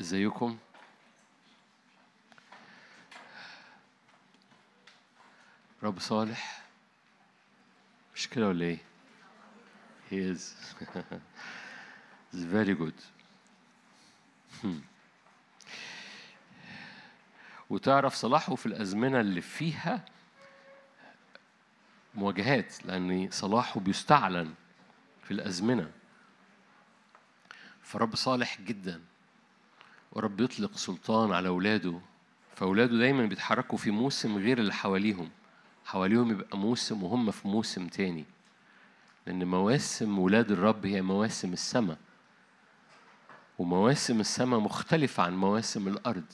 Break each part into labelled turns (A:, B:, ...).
A: ازيكم؟ رب صالح. مش كده ولا إيه؟ He is. It's very good. Hmm. وتعرف صلاحه في الأزمنة اللي فيها مواجهات لأن صلاحه بيستعلن في الأزمنة. فرب صالح جدا. ورب يطلق سلطان على أولاده فأولاده دايما بيتحركوا في موسم غير اللي حواليهم. حواليهم يبقى موسم وهم في موسم تاني. لأن مواسم ولاد الرب هي مواسم السماء. ومواسم السماء مختلفة عن مواسم الأرض.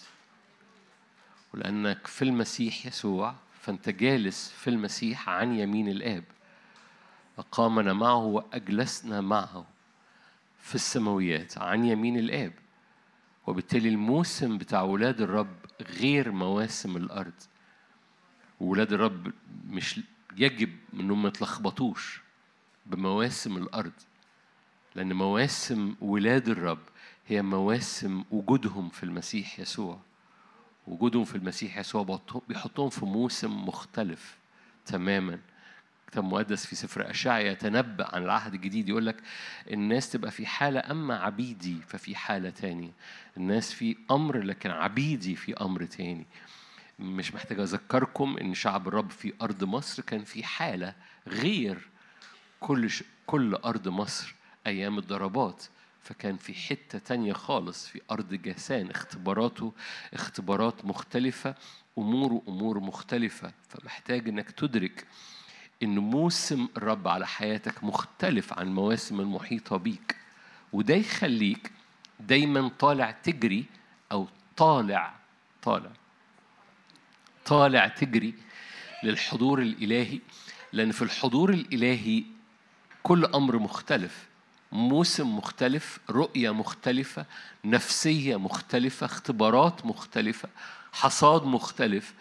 A: ولأنك في المسيح يسوع فأنت جالس في المسيح عن يمين الآب. أقامنا معه وأجلسنا معه في السماويات عن يمين الآب. وبالتالي الموسم بتاع ولاد الرب غير مواسم الأرض. وولاد الرب مش يجب انهم ما يتلخبطوش بمواسم الأرض لأن مواسم ولاد الرب هي مواسم وجودهم في المسيح يسوع. وجودهم في المسيح يسوع بيحط- بيحطهم في موسم مختلف تماما. كتاب مقدس في سفر أشعيا يتنبأ عن العهد الجديد يقول لك الناس تبقى في حالة أما عبيدي ففي حالة تاني الناس في أمر لكن عبيدي في أمر تاني. مش محتاج أذكركم إن شعب الرب في أرض مصر كان في حالة غير كل ش... كل أرض مصر أيام الضربات. فكان في حتة تانية خالص في أرض جاسان اختباراته اختبارات مختلفة أموره أمور مختلفة. فمحتاج إنك تدرك إن موسم الرب على حياتك مختلف عن مواسم المحيطة بيك. وده يخليك دايما طالع تجري أو طالع طالع. طالع تجري للحضور الإلهي. لأن في الحضور الإلهي كل أمر مختلف. موسم مختلف رؤية مختلفة نفسية مختلفة اختبارات مختلفة حصاد مختلف.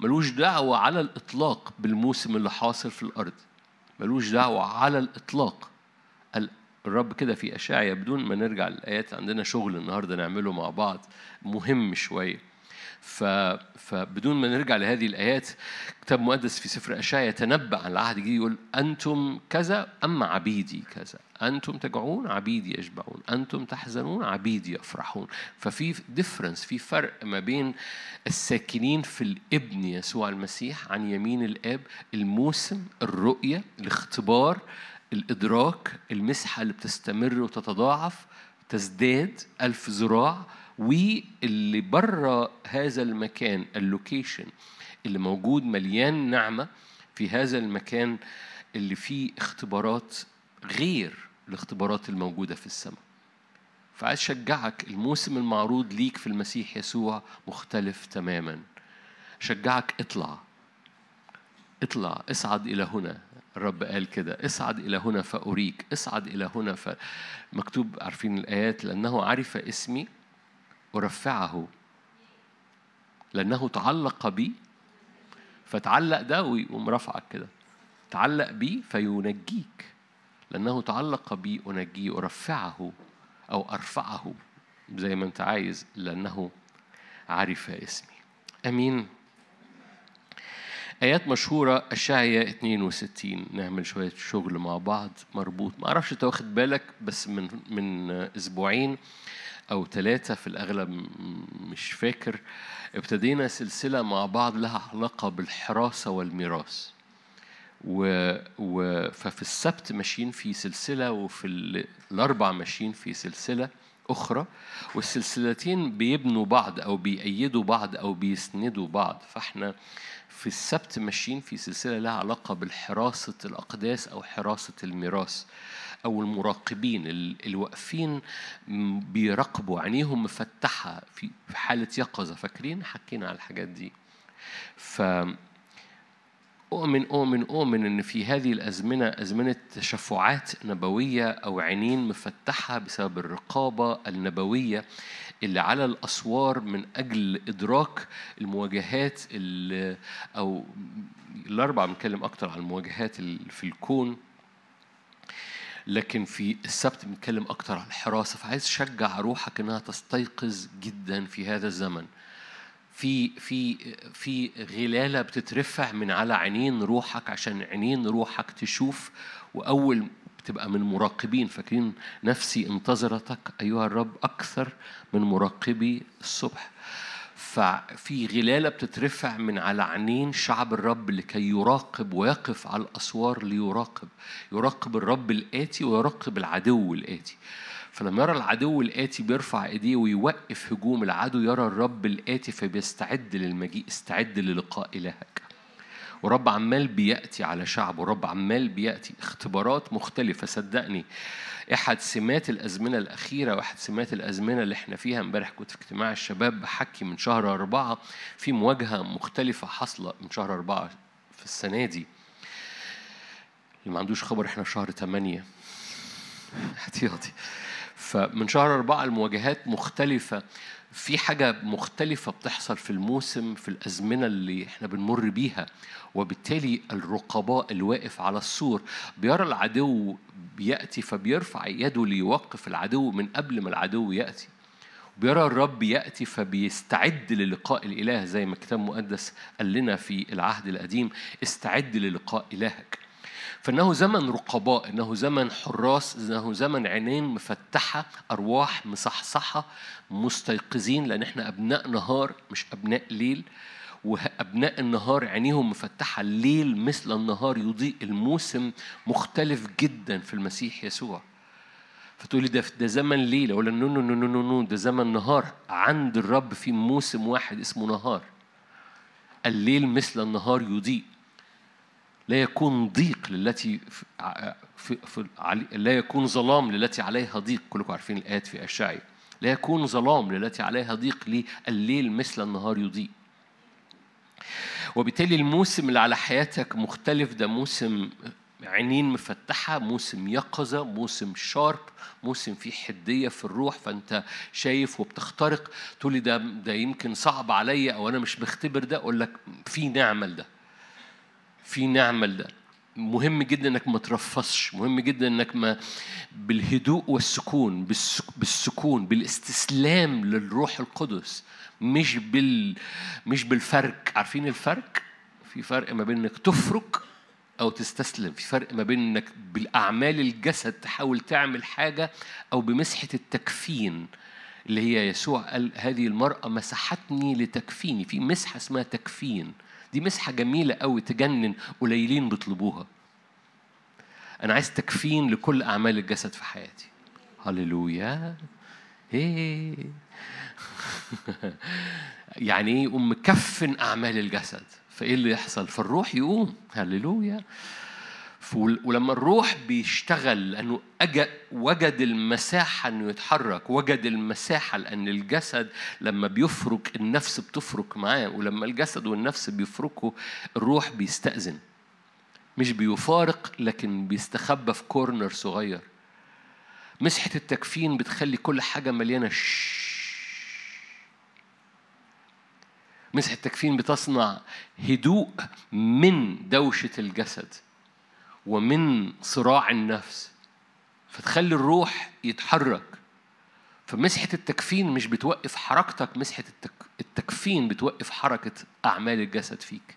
A: ملوش دعوة على الإطلاق بالموسم اللي حاصل في الأرض ملوش دعوة على الإطلاق ال- الرب كده في أشعيا بدون ما نرجع للآيات عندنا شغل النهاردة نعمله مع بعض مهم شوية. فبدون ما نرجع لهذه الآيات كتاب مقدس في سفر أشعيا يتنبأ عن العهد الجديد يقول أنتم كذا أما عبيدي كذا؟ أنتم تجوعون عبيدي يشبعون أنتم تحزنون عبيدي يفرحون. ففي difference في فرق ما بين الساكنين في الإبن يسوع المسيح عن يمين الآب الموسم الرؤية الاختبار الإدراك المسحة اللي بتستمر وتتضاعف تزداد ألف ذراع. واللي بره هذا المكان ال location اللي موجود مليان نعمة في هذا المكان اللي فيه اختبارات غير الاختبارات الموجودة في السماء. فعايز أشجعك الموسم المعروض ليك في المسيح يسوع مختلف تماما. شجعك اطلع. اطلع. اصعد إلى هنا. الرب قال كده. اصعد إلى هنا فأريك. اصعد إلى هنا فمكتوب عارفين الآيات لأنه عرف اسمي أرفعه لأنه تعلق بي فتعلق ده ويقوم رفعك كده. تعلق بي فينجيك لأنه تعلق بي أنجيه أرفعه أو أرفعه زي ما أنت عايز لأنه عرف اسمي. أمين. آيات مشهورة أشعيا 62 نعمل شوية شغل مع بعض مربوط. ما أعرفش أنت واخد بالك بس من من أسبوعين أو ثلاثة في الأغلب مش فاكر ابتدينا سلسلة مع بعض لها علاقة بالحراسة والميراث. و... و... ففي السبت ماشيين في سلسلة وفي ال... الأربع ماشيين في سلسلة. أخرى والسلسلتين بيبنوا بعض أو بيأيدوا بعض أو بيسندوا بعض. فإحنا في السبت ماشيين في سلسلة لها علاقة بالحراسة الأقداس أو حراسة الميراث أو المراقبين ال- الواقفين بيراقبوا عينيهم مفتحة في حالة يقظة. فاكرين؟ حكينا على الحاجات دي. ف أؤمن أؤمن أؤمن إن في هذه الأزمنة أزمنة تشفعات نبوية أو عينين مفتحة بسبب الرقابة النبوية اللي على الأسوار من أجل إدراك المواجهات اللي أو الأربعة بنتكلم أكتر عن المواجهات في الكون لكن في السبت بنتكلم أكتر عن الحراسة. فعايز شجع روحك إنها تستيقظ جدا في هذا الزمن. في في في غلالة بتترفع من على عينين روحك عشان عينين روحك تشوف وأول بتبقى من مراقبين. فاكرين نفسي انتظرتك أيها الرب أكثر من مراقبي الصبح. ففي غلالة بتترفع من على عينين شعب الرب لكي يراقب ويقف على الأسوار ليراقب. يراقب الرب الآتي ويراقب العدو الآتي. فلما يرى العدو الآتي بيرفع إيديه ويوقف هجوم العدو يرى الرب الآتي فبيستعد للمجيء استعد للقاء إلهك. ورب عمال بيأتي على شعبه ورب عمال بيأتي. اختبارات مختلفة صدقني. إحد سمات الأزمنة الأخيرة وإحد سمات الأزمنة اللي إحنا فيها امبارح كنت في اجتماع الشباب بحكي من شهر أربعة في مواجهة مختلفة حاصلة من شهر أربعة في السنة دي. اللي ما عندوش خبر إحنا في شهر ثمانية احتياطي. فمن شهر أربعة المواجهات مختلفة. في حاجة مختلفة بتحصل في الموسم في الأزمنة اللي إحنا بنمر بيها وبالتالي الرقباء الواقف على السور. بيرى العدو بيأتي فبيرفع يده ليوقف العدو من قبل ما العدو يأتي. بيرى الرب يأتي فبيستعد للقاء الإله زي ما الكتاب المقدس قال لنا في العهد القديم استعد للقاء إلهك. فإنه زمن رقباء إنه زمن حراس إنه زمن عينين مفتحة أرواح مصحصحة مستيقظين لأن إحنا أبناء نهار مش أبناء ليل. وأبناء النهار عينيهم مفتحة الليل مثل النهار يضيء الموسم مختلف جدا في المسيح يسوع. فتقولي ده ده زمن ليل ولا no no no no no ده زمن نهار. عند الرب في موسم واحد اسمه نهار. الليل مثل النهار يضيء. لا يكون ضيق للتي في في لا يكون ظلام للتي عليها ضيق. كلكم عارفين الآيات في أشعي لا يكون ظلام للتي عليها ضيق لي الليل مثل النهار يضيء. وبالتالي الموسم اللي على حياتك مختلف. ده موسم عينين مفتحة موسم يقظة موسم شارب موسم فيه حدية في الروح فأنت شايف وبتخترق. تقولي ده ده يمكن صعب عليا أو أنا مش بختبر ده أقول لك في نعمة لده في نعمة لده مهم جدا إنك ما ترفصش. مهم جدا إنك ما بالهدوء والسكون بالسكون بالاستسلام للروح القدس. مش بال مش بالفرق. عارفين الفرق؟ في فرق ما بين إنك تفرك أو تستسلم. في فرق ما بين إنك بالأعمال الجسد تحاول تعمل حاجة أو بمسحة التكفين اللي هي يسوع قال هذه المرأة مسحتني لتكفيني. في مسحة اسمها تكفين. دي مسحة جميلة قوي تجنن قليلين بيطلبوها. أنا عايز تكفين لكل أعمال الجسد في حياتي. هللويا. هي. يعني إيه؟ يقوم مكفن أعمال الجسد. فإيه اللي يحصل؟ فالروح يقوم. هللويا. ولما الروح بيشتغل أجا وجد المساحة إنه يتحرك وجد المساحة لأن الجسد لما بيفرك النفس بتفرك معاه ولما الجسد والنفس بيفركوا الروح بيستأذن. مش بيفارق لكن بيستخبى في كورنر صغير. مسحة التكفين بتخلي كل حاجة مليانة شش مسح التكفين بتصنع هدوء من دوشة الجسد. ومن صراع النفس فتخلي الروح يتحرك. فمسحة التكفين مش بتوقف حركتك مسحة التكفين بتوقف حركة أعمال الجسد فيك.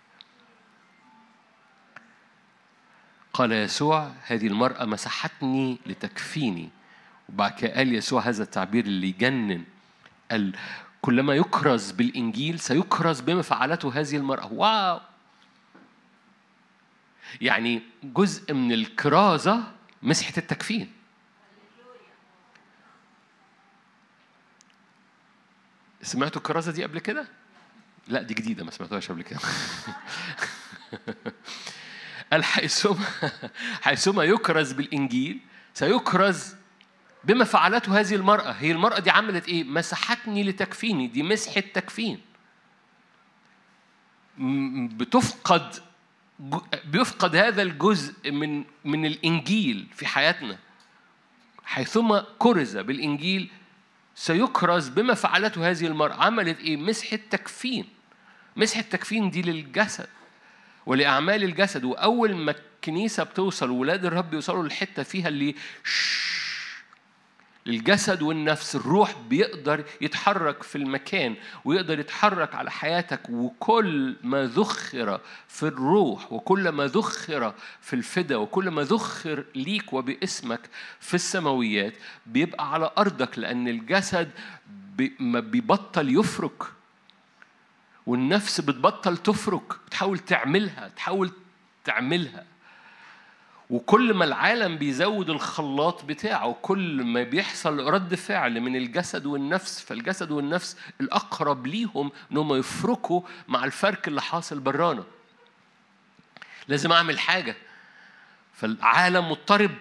A: قال يسوع هذه المرأة مسحتني لتكفيني. وبعد كده قال يسوع هذا التعبير اللي يجنن قال كلما يكرز بالإنجيل سيكرز بما فعلته هذه المرأة. wow! يعني جزء من الكرازة مسحة التكفين. سمعتوا الكرازة دي قبل كده؟ لا دي جديدة ما سمعتوهاش قبل كده. قال حيثما حيثما يكرز بالإنجيل سيكرز بما فعلته هذه المرأة. هي المرأة دي عملت إيه؟ مسحتني لتكفيني. دي مسحة تكفين. بتفقد بيفقد هذا الجزء من من الإنجيل في حياتنا. حيثما كرز بالإنجيل سيكرز بما فعلته هذه المرأة. عملت إيه؟ مسحة تكفين مسحة تكفين دي للجسد ولأعمال الجسد. وأول ما الكنيسة بتوصل ولاد الرب يوصلوا للحتة فيها اللي الجسد والنفس. الروح بيقدر يتحرك في المكان ويقدر يتحرك على حياتك وكل ما ذخر في الروح وكل ما ذخر في الفدا وكل ما ذخر ليك وباسمك في السماويات بيبقى على أرضك لأن الجسد ما بيبطل يفرك والنفس بتبطل تفرك. تحاول تعملها تحاول تعملها. وكل ما العالم بيزود الخلاط بتاعه كل ما بيحصل رد فعل من الجسد والنفس فالجسد والنفس الأقرب ليهم إنهم يفركوا مع الفرك اللي حاصل برانا. لازم أعمل حاجة. فالعالم مضطرب.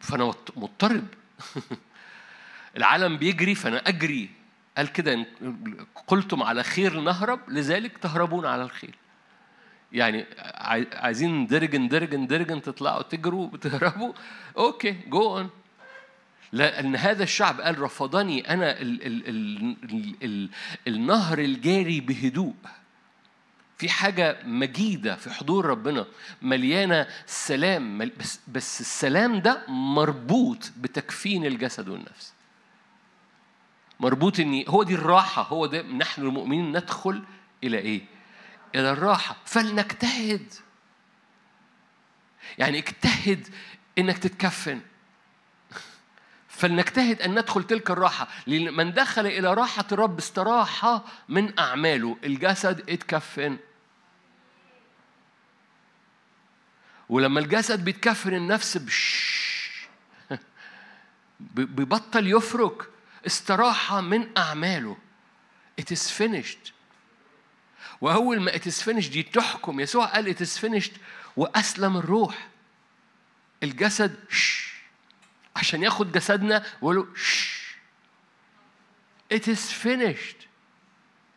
A: فأنا مضطرب. العالم بيجري فأنا أجري. قال كده قلتم على خيل نهرب لذلك تهربون على الخيل. يعني عايزين درجن درجن درجن تطلعوا تجروا تهربوا okay go on لأن هذا الشعب قال رفضني أنا ال ال ال ال ال النهر الجاري بهدوء. في حاجة مجيدة في حضور ربنا مليانة سلام بس, بس السلام ده مربوط بتكفين الجسد والنفس. مربوط ان هو دي الراحة هو ده نحن المؤمنين ندخل إلى إيه؟ إلى الراحة. فلنجتهد. يعني اجتهد إنك تتكفن. فلنجتهد أن ندخل تلك الراحة. لأن من دخل إلى راحة الرب استراح من أعماله. الجسد اتكفن. ولما الجسد بيتكفن النفس بش. بيبطل يفرك. استراحة من أعماله. It is finished. وأول ما finished دي تحكم يسوع قال finished وأسلم الروح. الجسد شش. عشان ياخد جسدنا ويقول شش. it is finished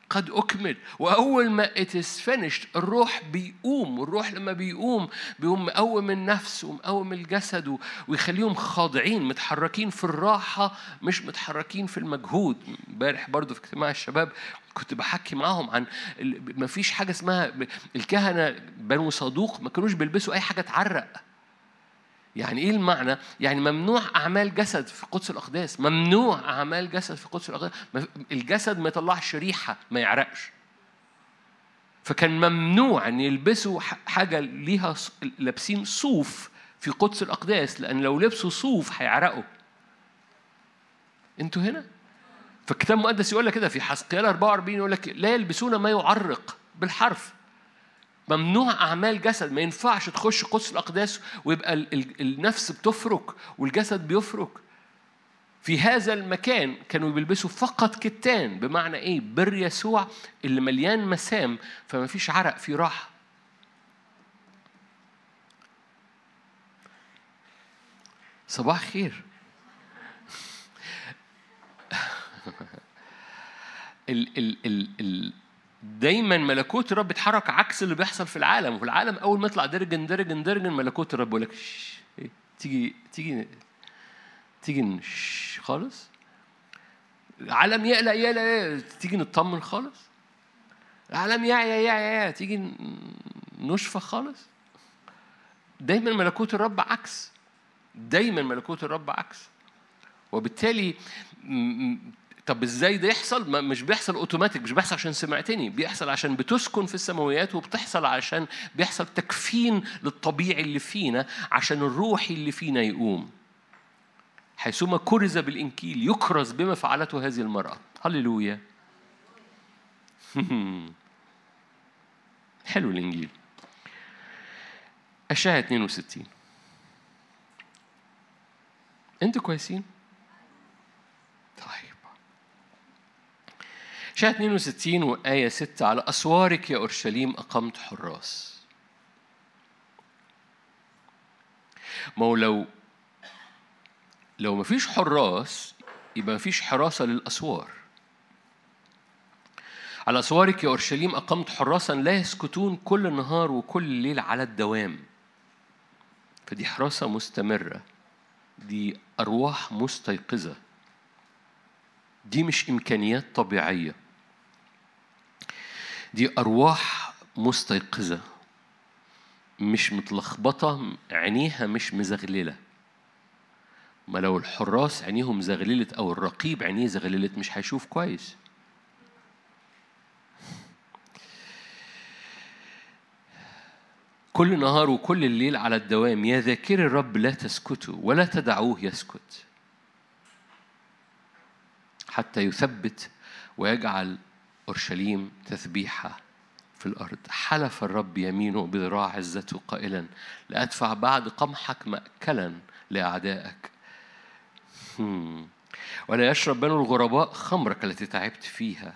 A: قد أكمل. وأول ما it is finished الروح بيقوم. والروح لما بيقوم بيقوم مقوم النفس ومقوم الجسد ويخليهم خاضعين متحركين في الراحة مش متحركين في المجهود. امبارح برضو في اجتماع الشباب كنت بحكي معاهم عن ما فيش حاجة اسمها الكهنة بنو صدوق ما كانوش بيلبسوا أي حاجة تعرق يعني إيه المعنى؟ يعني ممنوع أعمال جسد في قدس الأقداس، ممنوع أعمال جسد في قدس الأقداس، الجسد ما يطلعش ريحة ما يعرقش. فكان ممنوع إن يلبسوا حاجة ليها لابسين صوف في قدس الأقداس لأن لو لبسوا صوف هيعرقوا. أنتوا هنا؟ فالكتاب المقدس يقول لك كده في حسقيال 44 يقول لك لا يلبسون ما يعرق بالحرف. ممنوع أعمال جسد ما ينفعش تخش قدس الأقداس ويبقى النفس بتفرك والجسد بيفرك. في هذا المكان كانوا بيلبسوا فقط كتان بمعنى إيه؟ بر يسوع اللي مليان مسام فما فيش عرق في راحة. صباح خير ال ال ال ال دايما ملكوت الرب بيتحرك عكس اللي بيحصل في العالم وفي العالم أول ما يطلع درجن درجن درجن ملكوت الرب يقول لك إيه؟ تيجي تيجي تيجي خالص. العالم يقلق يقلق تيجي نطمن خالص. العالم يعيا يعيا يعيا تيجي نشفى خالص. دايما ملكوت الرب عكس دايما ملكوت الرب عكس. وبالتالي طب إزاي ده يحصل؟ مش بيحصل اوتوماتيك مش بيحصل عشان سمعتني بيحصل عشان بتسكن في السماويات وبتحصل عشان بيحصل تكفين للطبيعي اللي فينا عشان الروحي اللي فينا يقوم. حيثما كرز بالإنكيل يكرز بما فعلته هذه المرأة. هللويا. حلو الإنجيل. أشعة 62 أنتوا كويسين؟ طيب. شاة 62 وآية 6 على أسوارك يا أورشليم أقمت حراس. ما هو لو لو مفيش حراس يبقى مفيش حراسة للأسوار. على أسوارك يا أورشليم أقمت حراسا لا يسكتون كل نهار وكل ليل على الدوام. فدي حراسة مستمرة. دي أرواح مستيقظة. دي مش إمكانيات طبيعية. دي أرواح مستيقظة مش متلخبطة عينيها مش مزغللة. ما لو الحراس عينيهم زغللت أو الرقيب عينيه زغللت مش هيشوف كويس. كل نهار وكل الليل على الدوام يا ذاكر الرب لا تسكتوا ولا تدعوه يسكت. حتى يثبت ويجعل أورشليم تسبيحة في الأرض. حلف الرب يمينه بذراع عزته قائلا لأدفع بعد قمحك مأكلا لأعدائك. ولا يشرب بنو الغرباء خمرك التي تعبت فيها.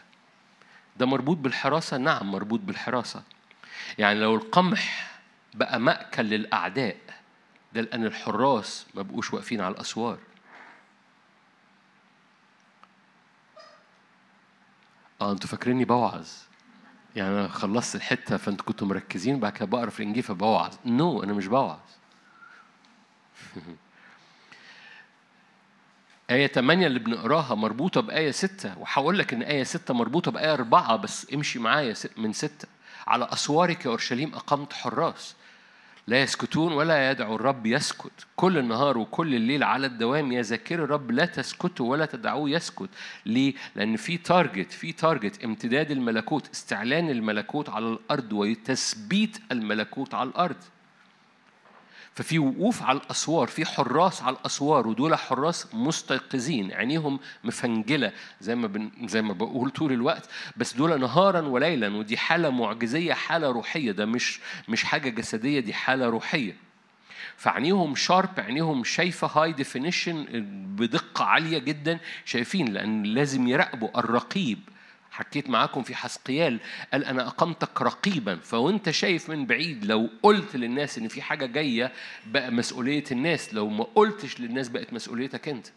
A: ده مربوط بالحراسة؟ نعم مربوط بالحراسة. يعني لو القمح بقى مأكل للأعداء ده لأن الحراس ما بقوش واقفين على الأسوار. آه أنتوا فاكريني بوعظ. يعني أنا خلصت الحتة فانتوا كنتوا مركزين بعد كده بقرا في الإنجيل فبوعظ. نو no, أنا مش بوعظ. آية 8 اللي بنقراها مربوطة بآية 6 وهقول لك إن آية 6 مربوطة بآية 4 بس امشي معايا من 6 على أسوارك يا أورشليم أقمت حراس. لا يسكتون ولا يدعو الرب يسكت. كل النهار وكل الليل على الدوام يا ذاكر الرب لا تسكتوا ولا تدعوه يسكت. ليه؟ لأن في target في target امتداد الملكوت استعلان الملكوت على الأرض وتثبيت الملكوت على الأرض. ففي وقوف على الأسوار في حراس على الأسوار ودول حراس مستيقظين عينيهم مفنجلة زي ما بن زي ما بقول طول الوقت. بس دول نهارا وليلا ودي حالة معجزية حالة روحية. ده مش مش حاجة جسدية دي حالة روحية. فعينيهم sharp عينيهم شايفة high definition بدقة عالية جدا شايفين لأن لازم يراقبوا الرقيب. حكيت معاكم في حسقيال قال أنا أقمتك رقيبا فوأنت شايف من بعيد لو قلت للناس إن في حاجة جاية بقى مسؤولية الناس لو ما قلتش للناس بقت مسؤوليتك أنت.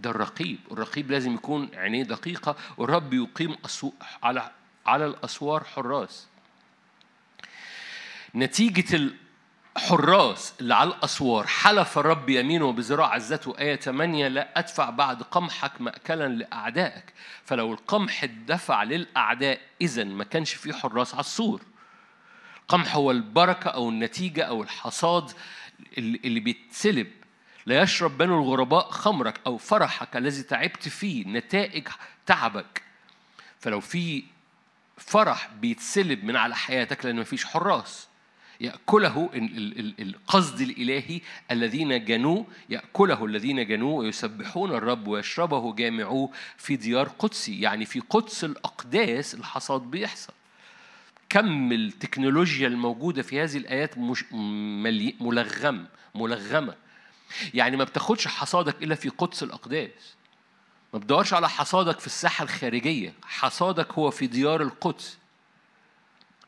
A: ده الرقيب الرقيب لازم يكون عينيه دقيقة والرب يقيم على على الأسوار حراس. نتيجة حراس اللي على الأسوار حلف الرب يمينه بذراع عزته آية 8 لا أدفع بعد قمحك مأكلا لأعدائك. فلو القمح اتدفع للأعداء إذا ما كانش فيه حراس على السور. القمح هو البركة أو النتيجة أو الحصاد اللي بيتسلب. لا يشرب بنو الغرباء خمرك أو فرحك الذي تعبت فيه نتائج تعبك. فلو في فرح بيتسلب من على حياتك لأن مفيش حراس. يأكله القصد الإلهي الذين جنوه يأكله الذين جنوه ويسبحون الرب ويشربه جامعوه في ديار قدسي يعني في قدس الأقداس الحصاد بيحصل. كم التكنولوجيا الموجودة في هذه الآيات مش ملغم ملغمة. يعني ما بتاخدش حصادك إلا في قدس الأقداس. ما بتدورش على حصادك في الساحة الخارجية. حصادك هو في ديار القدس.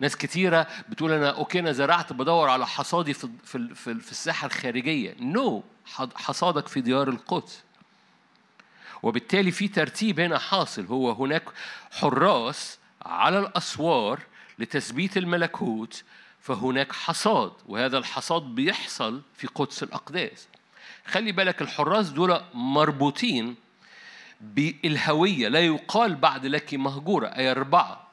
A: ناس كتيرة بتقول أنا okay أنا زرعت بدور على حصادي في في في الساحة الخارجية. no no. حصادك في ديار القدس. وبالتالي في ترتيب هنا حاصل. هو هناك حراس على الأسوار لتثبيت الملكوت فهناك حصاد وهذا الحصاد بيحصل في قدس الأقداس. خلي بالك الحراس دول مربوطين بالهوية. لا يقال بعد لك مهجورة أي أربعة.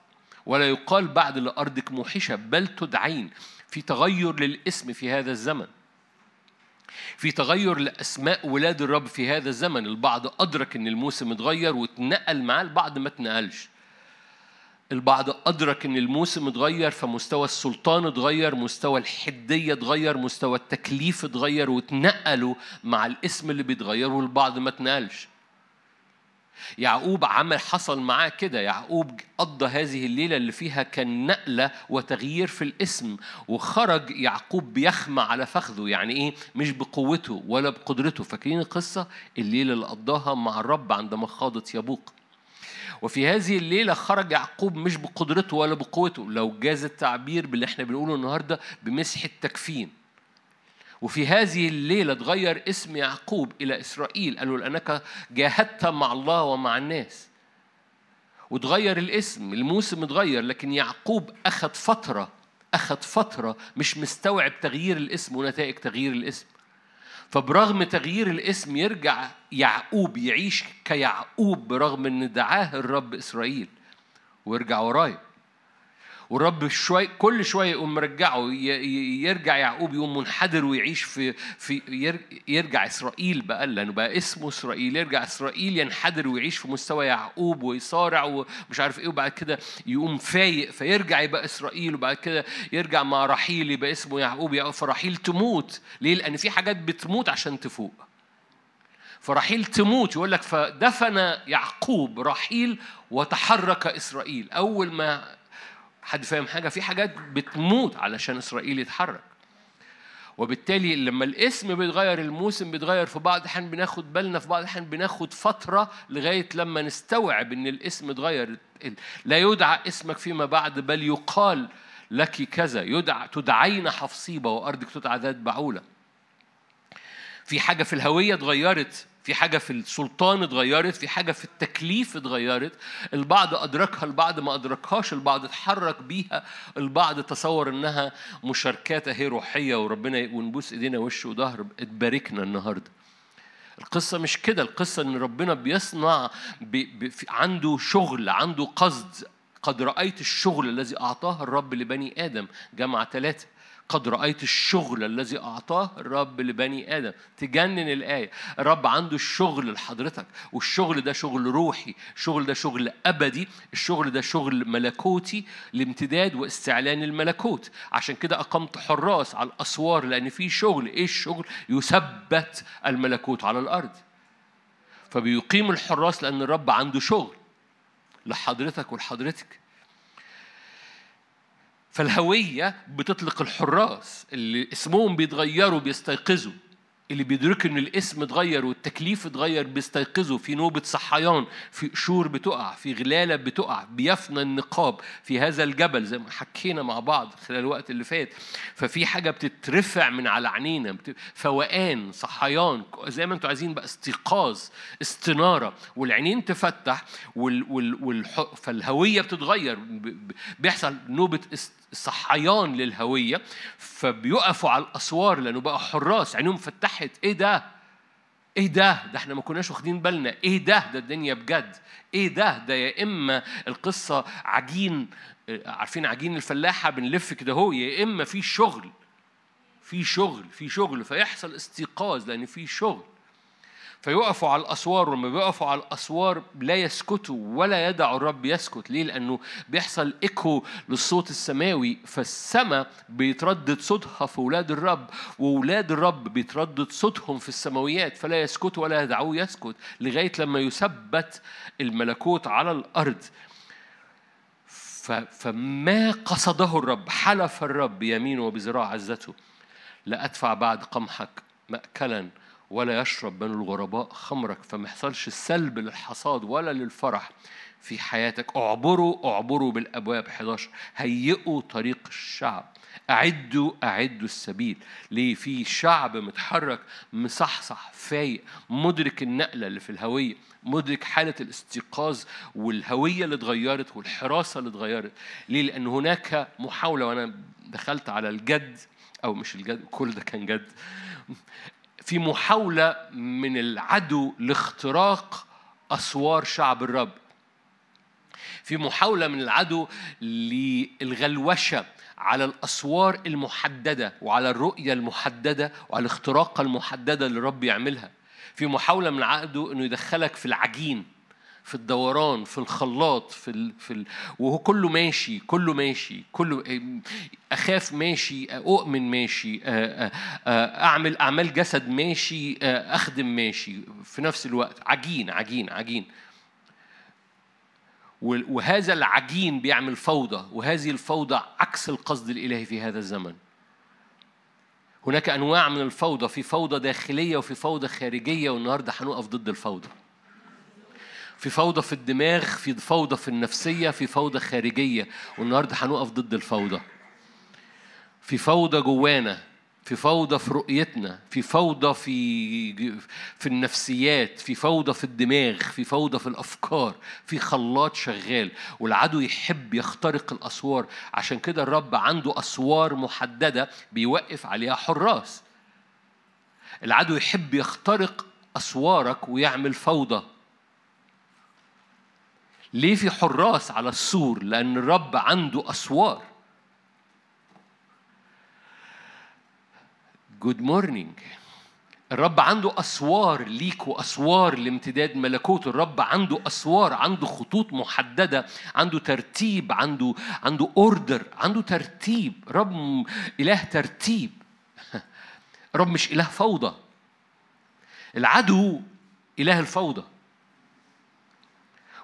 A: ولا يقال بعد لأرضك موحشة بل تدعين. في تغير للاسم في هذا الزمن. في تغير لأسماء ولاد الرب في هذا الزمن. البعض أدرك أن الموسم اتغير واتنقل معاه البعض ما اتنقلش. البعض أدرك أن الموسم اتغير فمستوى السلطان اتغير مستوى الحدية اتغير مستوى التكليف اتغير واتنقلوا مع الاسم اللي بيتغير والبعض ما اتنقلش. يعقوب عمل حصل معاه كده. يعقوب قضى هذه الليلة اللي فيها كان نقلة وتغيير في الاسم وخرج يعقوب بيخمى على فخذه يعني إيه؟ مش بقوته ولا بقدرته. فاكرين القصة؟ الليلة اللي قضاها مع الرب عندما خاضت يبوق وفي هذه الليلة خرج يعقوب مش بقدرته ولا بقوته. لو جاز التعبير باللي إحنا بنقوله النهاردة بمسح التكفين. وفي هذه الليلة تغير اسم يعقوب إلى إسرائيل. قالوا لأنك جاهدت مع الله ومع الناس. وتغير الاسم الموسم اتغير لكن يعقوب أخذ فترة أخذ فترة مش مستوعب تغيير الاسم ونتائج تغيير الاسم. فبرغم تغيير الاسم يرجع يعقوب يعيش كيعقوب برغم إن دعاه الرب إسرائيل. ويرجع ورايا. والرب شوي كل شوية يقوم مرجعه يرجع يعقوب يقوم منحدر ويعيش في في يرجع إسرائيل بقى لأنه بقى اسمه إسرائيل يرجع إسرائيل ينحدر ويعيش في مستوى يعقوب ويصارع ومش عارف إيه وبعد كده يقوم فايق فيرجع يبقى إسرائيل وبعد كده يرجع مع رحيل يبقى اسمه يعقوب فرحيل تموت. ليه؟ لأن في حاجات بتموت عشان تفوق. فرحيل تموت يقول لك فدفن يعقوب رحيل وتحرك إسرائيل. أول ما حد فاهم حاجة؟ في حاجات بتموت علشان إسرائيل يتحرك. وبالتالي لما الاسم بيتغير الموسم بيتغير في بعض الأحيان بناخد بالنا في بعض الأحيان بناخد فترة لغاية لما نستوعب إن الاسم اتغير. لا يدعى اسمك فيما بعد بل يقال لك كذا. يدعى تدعين حفصيبة وأرضك تدعى ذات بعولة. في حاجة في الهوية اتغيرت في حاجة في السلطان اتغيرت في حاجة في التكليف اتغيرت البعض أدركها البعض ما أدركهاش البعض اتحرك بيها البعض تصور إنها مشاركات أهي روحية وربنا ونبوس إيدينا وش وظهر اتباركنا النهاردة. القصة مش كده القصة إن ربنا بيصنع بي بي عنده شغل عنده قصد قد رأيت الشغل الذي أعطاه الرب لبني آدم جمع ثلاثة قد رأيت الشغل الذي أعطاه الرب لبني آدم. تجنن الآية. الرب عنده الشغل لحضرتك. والشغل ده شغل روحي. الشغل ده شغل أبدي. الشغل ده شغل ملكوتي لامتداد واستعلان الملكوت. عشان كده أقمت حراس على الأسوار لأن في شغل. إيه الشغل؟ يثبت الملكوت على الأرض. فبيقيم الحراس لأن الرب عنده شغل. لحضرتك ولحضرتك. فالهوية بتطلق الحراس اللي اسمهم بيتغيروا بيستيقظوا اللي بيدركوا إن الاسم اتغير والتكليف اتغير بيستيقظوا في نوبة صحيان في قشور بتقع في غلالة بتقع بيفنى النقاب في هذا الجبل زي ما حكينا مع بعض خلال الوقت اللي فات. ففي حاجة بتترفع من على عينينا فوقان صحيان زي ما أنتوا عايزين بقى استيقاظ استنارة. والعينين تفتح وال وال وال فالهوية بتتغير بيحصل نوبة است صحيان للهوية فبيقفوا على الأسوار لأنه بقى حراس عينهم فتحت إيه ده؟ إيه ده؟ ده إحنا ما كناش واخدين بالنا، إيه ده؟ ده الدنيا بجد، إيه ده؟ ده يا إما القصة عجين عارفين عجين الفلاحة بنلف كده هو يا إما في شغل في شغل في شغل فيحصل استيقاظ لأن في شغل فيقفوا على الأسوار ولما بيقفوا على الأسوار لا يسكتوا ولا يدعوا الرب يسكت. ليه؟ لأنه بيحصل إيكو للصوت السماوي فالسماء بيتردد صوتها في أولاد الرب وأولاد الرب بيتردد صوتهم في السماويات فلا يسكتوا ولا يدعوه يسكت لغاية لما يثبت الملكوت على الأرض. فما قصده الرب حلف الرب يمينه وبذراع عزته. لا أدفع بعد قمحك مأكلا ولا يشرب بنو الغرباء خمرك فما يحصلش السلب للحصاد ولا للفرح في حياتك. اعبروا اعبروا بالابواب 11 هيئوا طريق الشعب. أعدوا أعدوا السبيل. ليه؟ في شعب متحرك مصحصح فايق مدرك النقلة اللي في الهوية مدرك حالة الاستيقاظ والهوية اللي اتغيرت والحراسة اللي اتغيرت. ليه؟ لأن هناك محاولة وأنا دخلت على الجد أو مش الجد كل ده كان جد. في محاولة من العدو لاختراق أسوار شعب الرب. في محاولة من العدو للغلوشة على الأسوار المحددة وعلى الرؤية المحددة وعلى الاختراق المحددة اللي الرب يعملها في محاولة من العدو أنه يدخلك في العجين. في الدوران في الخلاط في ال... في ال... وهو كله ماشي كله ماشي كله أخاف ماشي أؤمن ماشي أعمل أعمال جسد ماشي أخدم ماشي. في نفس الوقت عجين عجين عجين. وهذا العجين بيعمل فوضى وهذه الفوضى عكس القصد الإلهي في هذا الزمن. هناك أنواع من الفوضى في فوضى داخلية وفي فوضى خارجية والنهاردة هنقف ضد الفوضى. في فوضى في الدماغ في فوضى في النفسية في فوضى خارجية. والنهاردة هنقف ضد الفوضى. في فوضى جوانا في فوضى في رؤيتنا في فوضى في في النفسيات في فوضى في الدماغ في فوضى في الأفكار في خلاط شغال. والعدو يحب يخترق الأسوار. عشان كده الرب عنده أسوار محددة بيوقف عليها حراس. العدو يحب يخترق أسوارك ويعمل فوضى. ليه في حراس على السور؟ لأن الرب عنده أسوار. good morning الرب عنده أسوار ليك وأسوار لامتداد ملكوته. الرب عنده أسوار عنده خطوط محددة عنده ترتيب عنده عنده order عنده ترتيب. رب إله ترتيب. رب مش إله فوضى. العدو إله الفوضى.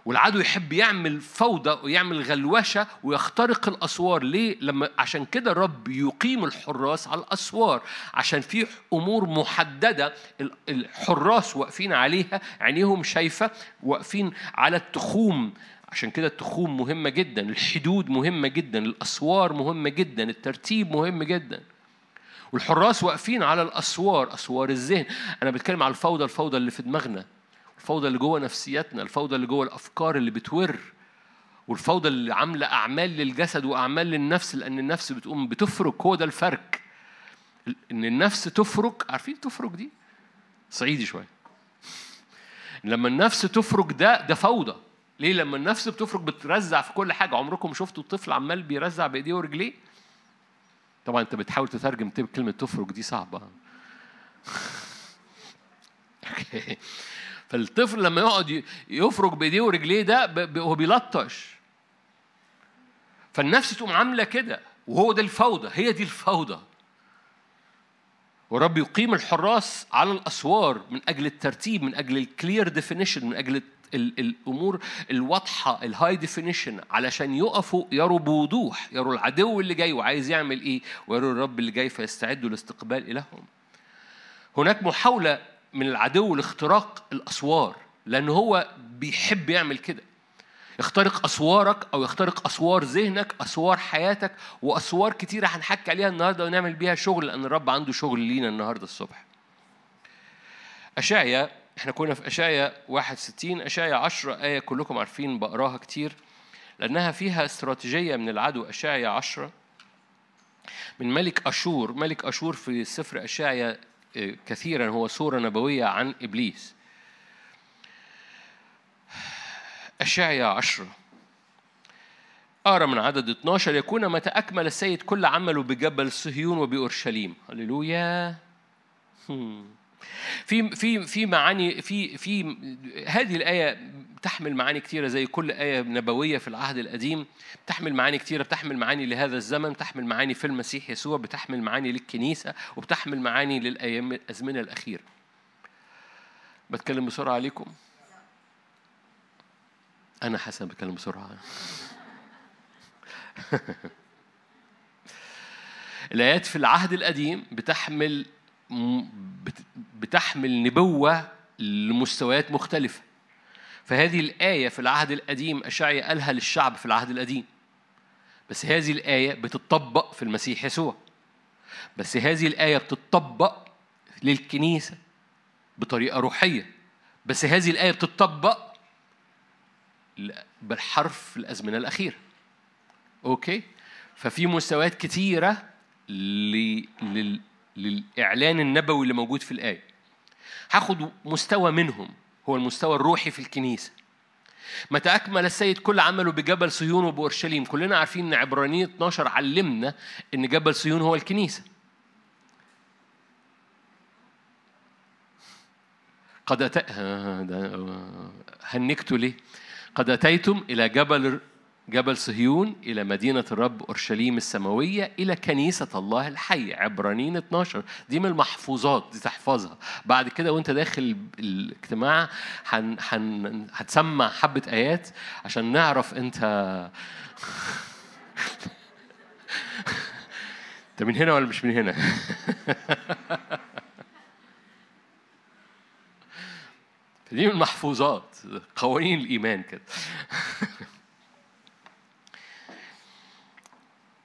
A: والعدو يحب يعمل فوضى ويعمل غلوشة ويخترق الأسوار. ليه؟ لما عشان كده الرب يقيم الحراس على الأسوار. عشان في أمور محددة الحراس واقفين عليها عينيهم شايفة واقفين على التخوم. عشان كده التخوم مهمة جدا الحدود مهمة جدا الأسوار مهمة جدا الترتيب مهم جدا. والحراس واقفين على الأسوار أسوار الذهن. أنا بتكلم على الفوضى الفوضى اللي في دماغنا. الفوضى اللي جوه نفسياتنا الفوضى اللي جوه الأفكار اللي بتور والفوضى اللي عاملة أعمال للجسد وأعمال للنفس لأن النفس بتقوم بتفرك هو ده الفرق إن النفس تفرك عارفين تفرك دي؟ صعيدي شوية. لما النفس تفرك ده ده فوضى. ليه؟ لما النفس بتفرك بترزع في كل حاجة. عمركم شفتوا الطفل عمال بيرزع بإيديه ورجليه؟ طبعا أنت بتحاول تترجم كلمة تفرك دي صعبة. فالطفل لما يقعد يفرك بإيديه ورجليه ده هو بيلطش. فالنفس تقوم عاملة كده وهو ده الفوضى هي دي الفوضى. ورب يقيم الحراس على الأسوار من أجل الترتيب من أجل ال clear definition من أجل الأمور الواضحة ال high definition علشان يقفوا يروا بوضوح يروا العدو اللي جاي وعايز يعمل إيه ويروا الرب اللي جاي فيستعدوا لاستقبال إلههم. هناك محاولة من العدو لاختراق الأسوار لأن هو بيحب يعمل كده. يخترق أسوارك أو يخترق أسوار ذهنك أسوار حياتك وأسوار كتيرة هنحكي عليها النهاردة ونعمل بيها شغل لأن الرب عنده شغل لينا النهاردة الصبح. أشعيا إحنا كنا في أشعيا 61 أشعيا 10 آية كلكم عارفين بقراها كتير لأنها فيها استراتيجية من العدو أشعيا 10 من ملك أشور ملك أشور في سفر أشعيا كثيرا هو صورة نبوية عن إبليس. أشعيا عشرة. أرى من عدد 12 يكون متى أكمل السيد كل عمله بجبل صهيون وبأورشليم. هللويا. في في في معاني في في هذه الآية بتحمل معاني كثيرة زي كل آية نبوية في العهد القديم بتحمل معاني كثيرة بتحمل معاني لهذا الزمن بتحمل معاني في المسيح يسوع بتحمل معاني للكنيسة وبتحمل معاني للأيام الأزمنة الأخيرة. بتكلم بسرعة عليكم؟ أنا حسن بتكلم بسرعة. الآيات في العهد القديم بتحمل بتحمل نبوة لمستويات مختلفة. فهذه الآية في العهد القديم أشعيا قالها للشعب في العهد القديم. بس هذه الآية بتطبق في المسيح يسوع. بس هذه الآية بتطبق للكنيسة بطريقة روحية. بس هذه الآية بتطبق بالحرف الأزمنة الأخيرة. أوكي؟ ففي مستويات كتيرة للإعلان النبوي اللي موجود في الآية. هاخد مستوى منهم هو المستوى الروحي في الكنيسة. متى أكمل السيد كل عمله بجبل صهيون وبأورشليم. كلنا عارفين أن عبرانية 12 علمنا أن جبل صهيون هو الكنيسة. قد أت... هنكتوا ليه؟ قد أتيتم إلى جبل جبل صهيون إلى مدينة الرب أورشليم السماوية إلى كنيسة الله الحي عبرانيين 12 دي من المحفوظات دي تحفظها. بعد كده وانت داخل الاجتماع هن هن هتسمع حبة آيات عشان نعرف انت انت من هنا ولا مش من هنا؟ دي من المحفوظات قوانين الإيمان كده.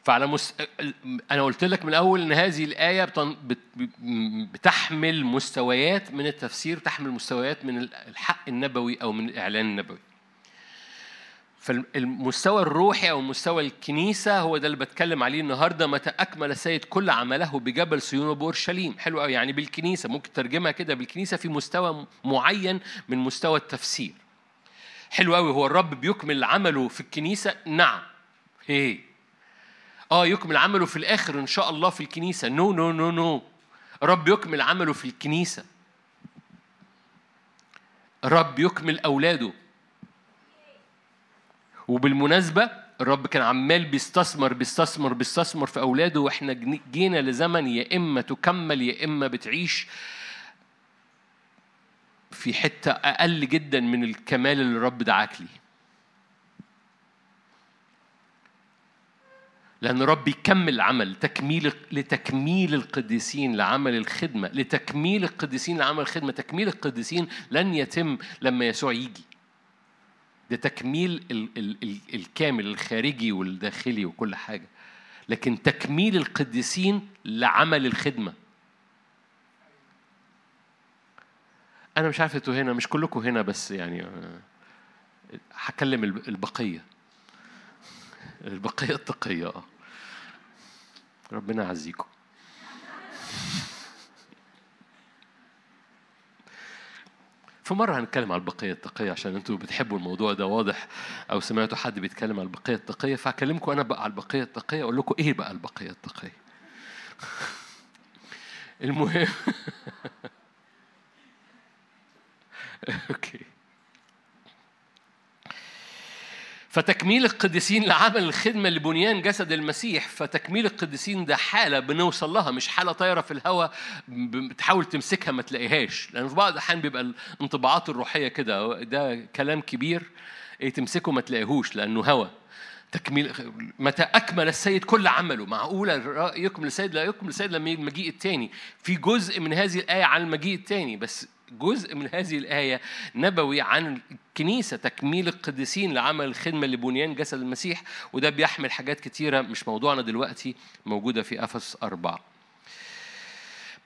A: فعلى مس... أنا قلت لك من الأول إن هذه الآية بتن... بت... بتحمل مستويات من التفسير بتحمل مستويات من الحق النبوي أو من الإعلان النبوي. فالمستوى الروحي أو مستوى الكنيسة هو ده اللي بتكلم عليه النهاردة متى أكمل السيد كل عمله بجبل صيون وبورشليم حلو قوي يعني بالكنيسة ممكن ترجمها كده بالكنيسة في مستوى معين من مستوى التفسير. حلو قوي هو الرب بيكمل عمله في الكنيسة؟ نعم. هي. آه يكمل عمله في الآخر إن شاء الله في الكنيسة. no no no no رب يكمل عمله في الكنيسة. رب يكمل أولاده. وبالمناسبة الرب كان عمال بيستثمر بيستثمر بيستثمر في أولاده وإحنا جينا لزمن يا إما تكمل يا إما بتعيش في حتة أقل جدا من الكمال اللي الرب دعاك ليه. لأن رب يكمل عمل تكميل لتكميل القديسين لعمل الخدمة لتكميل القديسين لعمل الخدمة. تكميل القديسين لن يتم لما يسوع يجي. ده تكميل ال ال ال الكامل الخارجي والداخلي وكل حاجة. لكن تكميل القديسين لعمل الخدمة. أنا مش عارف إنتوا هنا مش كلكم هنا بس يعني آه، هكلم البقية. البقية التقية آه. ربنا يعزيكم. في مرة هنتكلم على البقية التقية عشان أنتوا بتحبوا الموضوع ده واضح أو سمعتوا حد بيتكلم على البقية التقية فهكلمكم أنا بقى على البقية التقية أقول لكم إيه بقى البقية التقية. المهم. أوكي. فتكميل القديسين لعمل الخدمة لبنيان جسد المسيح فتكميل القديسين ده حالة بنوصل لها مش حالة طايرة في الهواء بتحاول تمسكها ما تلاقيهاش. لأن في بعض الأحيان بيبقى الانطباعات الروحية كده ده كلام كبير إيه تمسكه ما تلاقيهوش لأنه هوا. تكميل متى أكمل السيد كل عمله؟ معقولة يكمل السيد؟ لا يكمل السيد لما المجيء الثاني في جزء من هذه الآية عن المجيء الثاني بس جزء من هذه الآية نبوي عن الكنيسة تكميل القديسين لعمل الخدمة لبنيان جسد المسيح وده بيحمل حاجات كتيرة مش موضوعنا دلوقتي موجودة في أفس أربعة.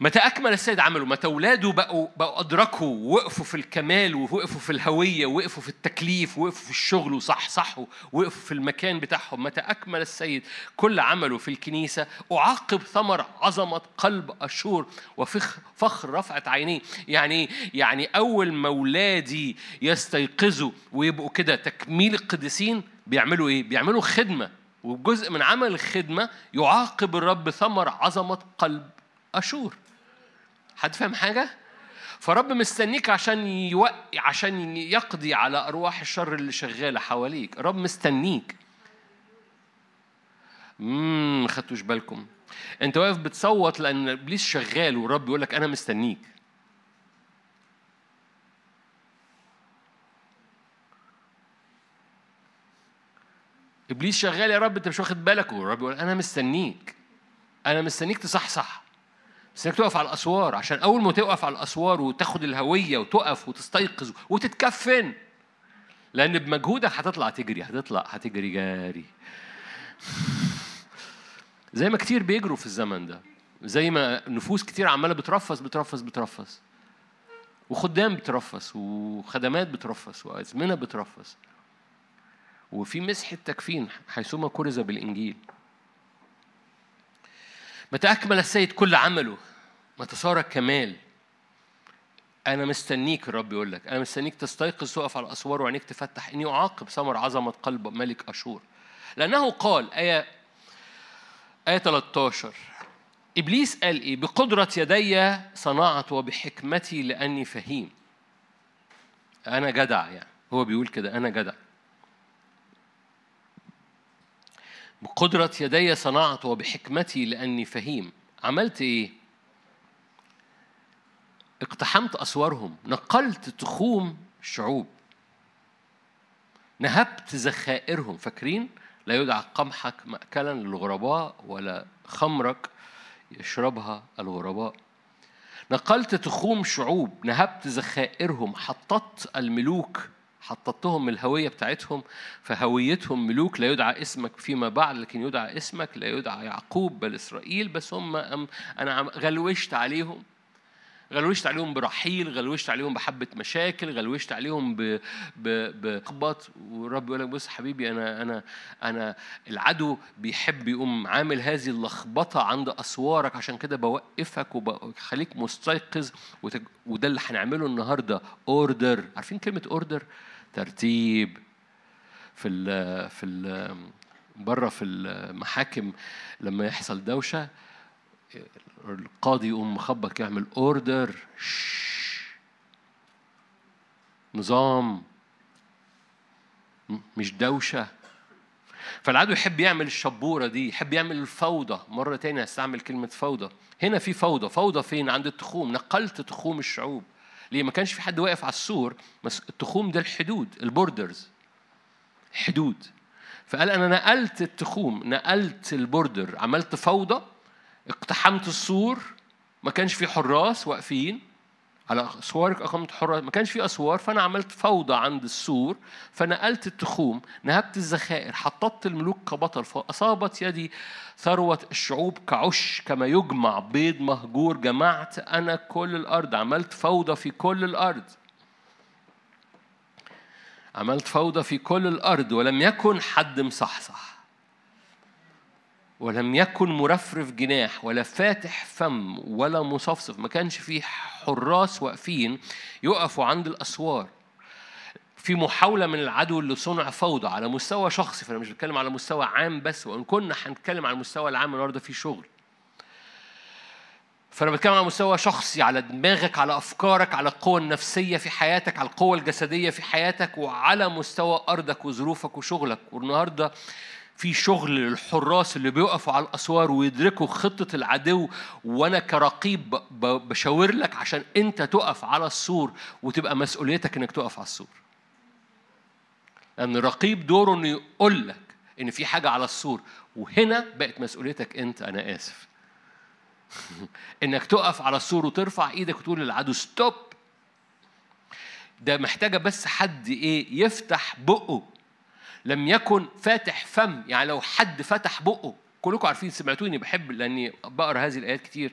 A: متى أكمل السيد عمله متى أولاده بقوا بقوا أدركوا وقفوا في الكمال ووقفوا في الهوية ووقفوا في التكليف ووقفوا في الشغل وصحصحوا ووقفوا في المكان بتاعهم متى أكمل السيد كل عمله في الكنيسة أعاقب ثمر عظمة قلب أشور وفخ فخر رفعت عينيه. يعني يعني أول ما أولادي يستيقظوا ويبقوا كده تكميل القديسين بيعملوا إيه؟ بيعملوا خدمة. وجزء من عمل الخدمة يعاقب الرب ثمر عظمة قلب أشور. حد فاهم حاجة؟ فرب مستنيك عشان يوقي عشان يقضي على أرواح الشر اللي شغالة حواليك. رب مستنيك. امم خدتوش بالكم. انت واقف بتصوت لأن إبليس شغال والرب يقول لك أنا مستنيك. إبليس شغال يا رب أنت مش واخد بالك؟ والرب يقول أنا مستنيك. أنا مستنيك تصحصح. بس انك تقف على الأسوار عشان أول ما تقف على الأسوار وتاخد الهوية وتقف وتستيقظ وتتكفن لأن بمجهودك هتطلع تجري هتطلع هتجري جاري. زي ما كتير بيجروا في الزمن ده زي ما نفوس كتير عمالة بترفس بترفس بترفس. وخدام بترفس وخدمات بترفس وأزمنة بترفس. وفي مسح التكفين حيثما كرز بالإنجيل. متى أكمل السيد كل عمله. متى صار كمال. أنا مستنيك الرب يقول لك. أنا مستنيك تستيقظ تقف على الأسوار وعينيك تفتح. إني أعاقب ثمر عظمة قلب ملك أشور. لأنه قال آية آية 13 إبليس قال إيه؟ بقدرة يدي صنعت وبحكمتي لأني فهيم. أنا جدع يعني. هو بيقول كده أنا جدع. بقدرة يدي صنعت وبحكمتي لأني فهيم. عملت إيه؟ اقتحمت أسوارهم. نقلت تخوم الشعوب نهبت ذخائرهم. فاكرين؟ لا يدعى قمحك مأكلا للغرباء ولا خمرك يشربها الغرباء. نقلت تخوم شعوب. نهبت ذخائرهم. حطت الملوك حطتهم الهوية بتاعتهم فهويتهم ملوك لا يدعى اسمك فيما بعد لكن يدعى اسمك لا يدعى يعقوب بل إسرائيل بس هم أنا غلوشت عليهم. غلوشت عليهم برحيل غلوشت عليهم بحبة مشاكل غلوشت عليهم بخبط والرب يقول لك بص حبيبي أنا أنا أنا العدو بيحب يقوم عامل هذه اللخبطة عند أسوارك. عشان كده بوقفك وبخليك مستيقظ وده اللي هنعمله النهارده. order عارفين كلمة order ترتيب. في ال في ال بره في المحاكم لما يحصل دوشة القاضي يقوم مخبط يعمل order نظام. مش دوشة. فالعدو يحب يعمل الشبورة دي يحب يعمل الفوضى. مرة تانية هستعمل كلمة فوضى. هنا في فوضى. فوضى فين؟ عند التخوم. نقلت تخوم الشعوب. ليه؟ ما كانش في حد واقف على السور بس التخوم ده الحدود ال borders. حدود. فقال أنا نقلت التخوم نقلت البوردر. عملت فوضى اقتحمت السور ما كانش في حراس واقفين. على اسوار اقامت حراس ما كانش في أسوار فأنا عملت فوضى عند السور فنقلت التخوم نهبت الذخائر حططت الملوك كبطل فأصابت يدي ثروة الشعوب كعش كما يجمع بيض مهجور. جمعت أنا كل الأرض عملت فوضى في كل الأرض. عملت فوضى في كل الأرض ولم يكن حد مصحصح. ولم يكن مرفرف جناح ولا فاتح فم ولا مصفصف ما كانش في حراس واقفين يقفوا عند الأسوار في محاولة من العدو اللي صنع فوضى على مستوى شخصي فأنا مش بتكلم على مستوى عام بس وإن كنا هنتكلم على المستوى العام النهاردة في شغل. فأنا بتكلم على مستوى شخصي على دماغك على أفكارك على القوة النفسية في حياتك على القوة الجسدية في حياتك وعلى مستوى أرضك وظروفك وشغلك. والنهاردة في شغل للحراس اللي بيقفوا على الأسوار ويدركوا خطة العدو وأنا كرقيب بشاور لك عشان أنت تقف على السور وتبقى مسؤوليتك إنك تقف على السور. لأن الرقيب دوره إنه يقول لك إن في حاجة على السور وهنا بقت مسؤوليتك أنت أنا آسف. إنك تقف على السور وترفع إيدك وتقول للعدو ستوب ده محتاجة بس حد إيه يفتح بقه. لم يكن فاتح فم يعني لو حد فتح بقه كلكم عارفين سمعتوني بحب لأني بقرأ هذه الآيات كتير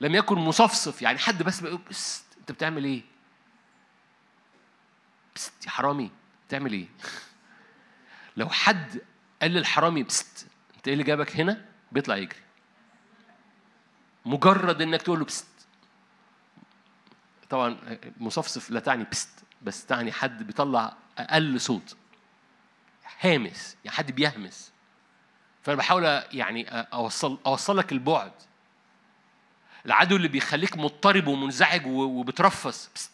A: لم يكن مصفصف يعني حد بس بيقول بس أنت بتعمل إيه؟ بس يا حرامي بتعمل إيه؟ لو حد قال للحرامي بست أنت إيه اللي جابك هنا؟ بيطلع يجري مجرد إنك تقول له بست طبعا مصفصف لا تعني بست بس تعني حد بيطلع أقل صوت هامس يعني حد بيهمس. فأنا بحاول يعني اوصل اوصل لك البعد. العدو اللي بيخليك مضطرب ومنزعج وبترفس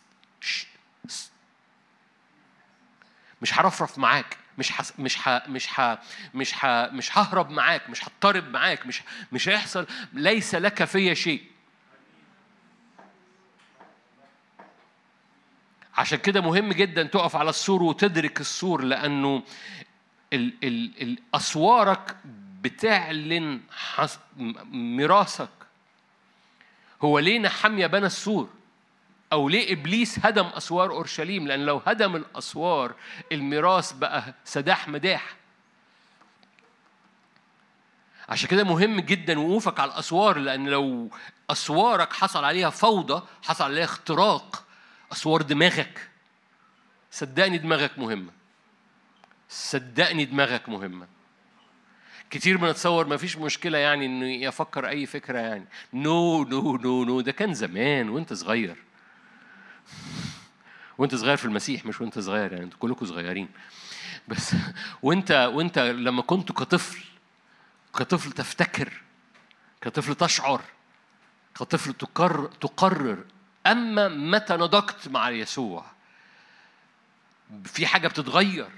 A: مش هرفرف معاك مش حس مش ح مش ح مش ح مش ههرب معاك مش هضطرب معاك مش مش هيحصل ليس لك في شيء. عشان كده مهم جدا تقف على السور وتدرك السور لأنه ال ال أسوارك بتعلن ميراثك. هو ليه نحمية بنى السور؟ أو ليه إبليس هدم أسوار أورشليم؟ لأن لو هدم الأسوار الميراث بقى سداح مداح. عشان كده مهم جدا وقوفك على الأسوار لأن لو أسوارك حصل عليها فوضى حصل عليها اختراق أسوار دماغك. صدقني دماغك مهمة. صدقني دماغك مهمة. كتير بنتصور ما فيش مشكلة يعني إنه يفكر أي فكرة يعني. no no no no ده كان زمان وأنت صغير. وأنت صغير في المسيح مش وأنت صغير يعني أنتوا كلكم صغيرين. بس وأنت وأنت لما كنت كطفل كطفل تفتكر كطفل تشعر كطفل تقرر تقرر أما متى نضجت مع يسوع في حاجة بتتغير.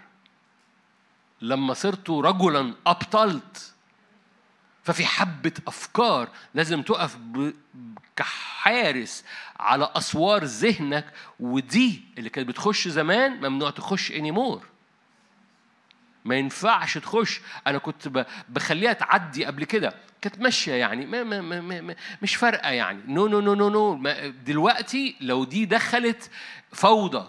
A: لما صرت رجلا أبطلت ففي حبة أفكار لازم تقف كحارس على أسوار ذهنك ودي اللي كانت بتخش زمان ممنوع تخش انيمور ما ينفعش تخش. أنا كنت بخليها تعدي قبل كده. كانت ماشية يعني ما ما ما ما مش فارقة يعني. no no no no no دلوقتي لو دي دخلت فوضى.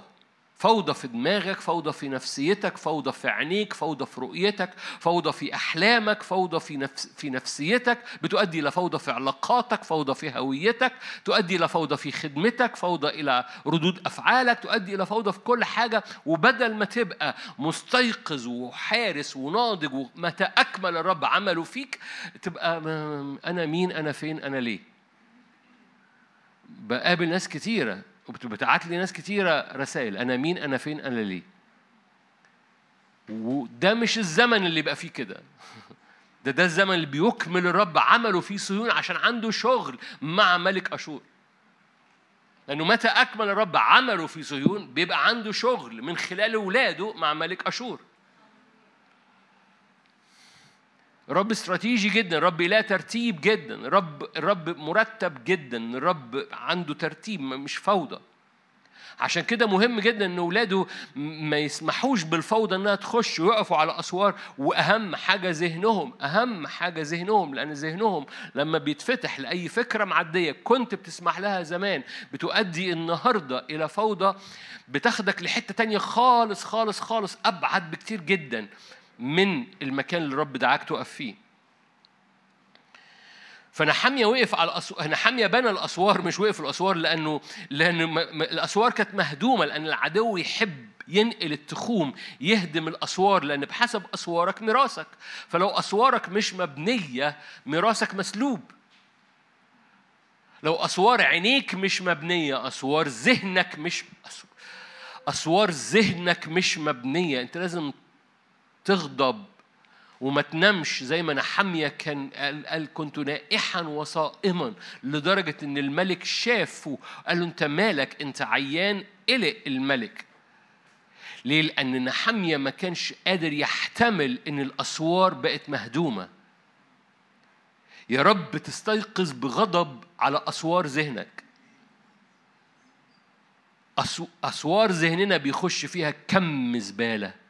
A: فوضى في دماغك فوضى في نفسيتك فوضى في عينيك فوضى في رؤيتك فوضى في أحلامك فوضى في, نفس في نفسيتك بتؤدي إلى فوضى في علاقاتك فوضى في هويتك تؤدي إلى فوضى في خدمتك فوضى إلى ردود أفعالك تؤدي إلى فوضى في كل حاجة وبدل ما تبقى مستيقظ وحارس وناضج ومتى أكمل الرب عمله فيك تبقى أنا مين أنا فين أنا ليه بقابل ناس كتيرة وبتبعت لي ناس كتيرة رسائل أنا مين أنا فين أنا ليه؟ وده مش الزمن اللي يبقى فيه كده. ده ده الزمن اللي بيكمل الرب عمله في صهيون عشان عنده شغل مع ملك أشور. لأنه متى أكمل الرب عمله في صهيون بيبقى عنده شغل من خلال اولاده مع ملك أشور. رب استراتيجي جدا رب لا ترتيب جدا رب الرب مرتب جدا الرب عنده ترتيب مش فوضى. عشان كده مهم جدا إن أولاده ما يسمحوش بالفوضى إنها تخش ويقفوا على أسوار وأهم حاجة ذهنهم أهم حاجة ذهنهم لأن ذهنهم لما بيتفتح لأي فكرة معدية كنت بتسمح لها زمان بتؤدي النهارده إلى فوضى بتاخدك لحتة تانية خالص خالص خالص أبعد بكتير جدا. من المكان اللي الرب دعاك تقف فيه. فنحمية وقف على الأسوار نحمية بنى الأسوار مش وقف الأسوار لأنه لأن. الأسوار كانت مهدومة لأن العدو يحب ينقل التخوم يهدم الأسوار لأن بحسب أسوارك ميراثك. فلو أسوارك مش مبنية ميراثك مسلوب. لو أسوار عينيك مش مبنية أسوار ذهنك مش أسوار ذهنك مش مبنية. أنت لازم تغضب وما تنامش زي ما نحمية كان قال, قال كنت نائحا وصائما لدرجة إن الملك شافه قال له أنت مالك؟ أنت عيان؟ قلق الملك. ليه؟ لأن نحمية ما كانش قادر يحتمل إن الأسوار بقت مهدومة. يا رب تستيقظ بغضب على أسوار ذهنك. أسوار ذهننا بيخش فيها كم زبالة.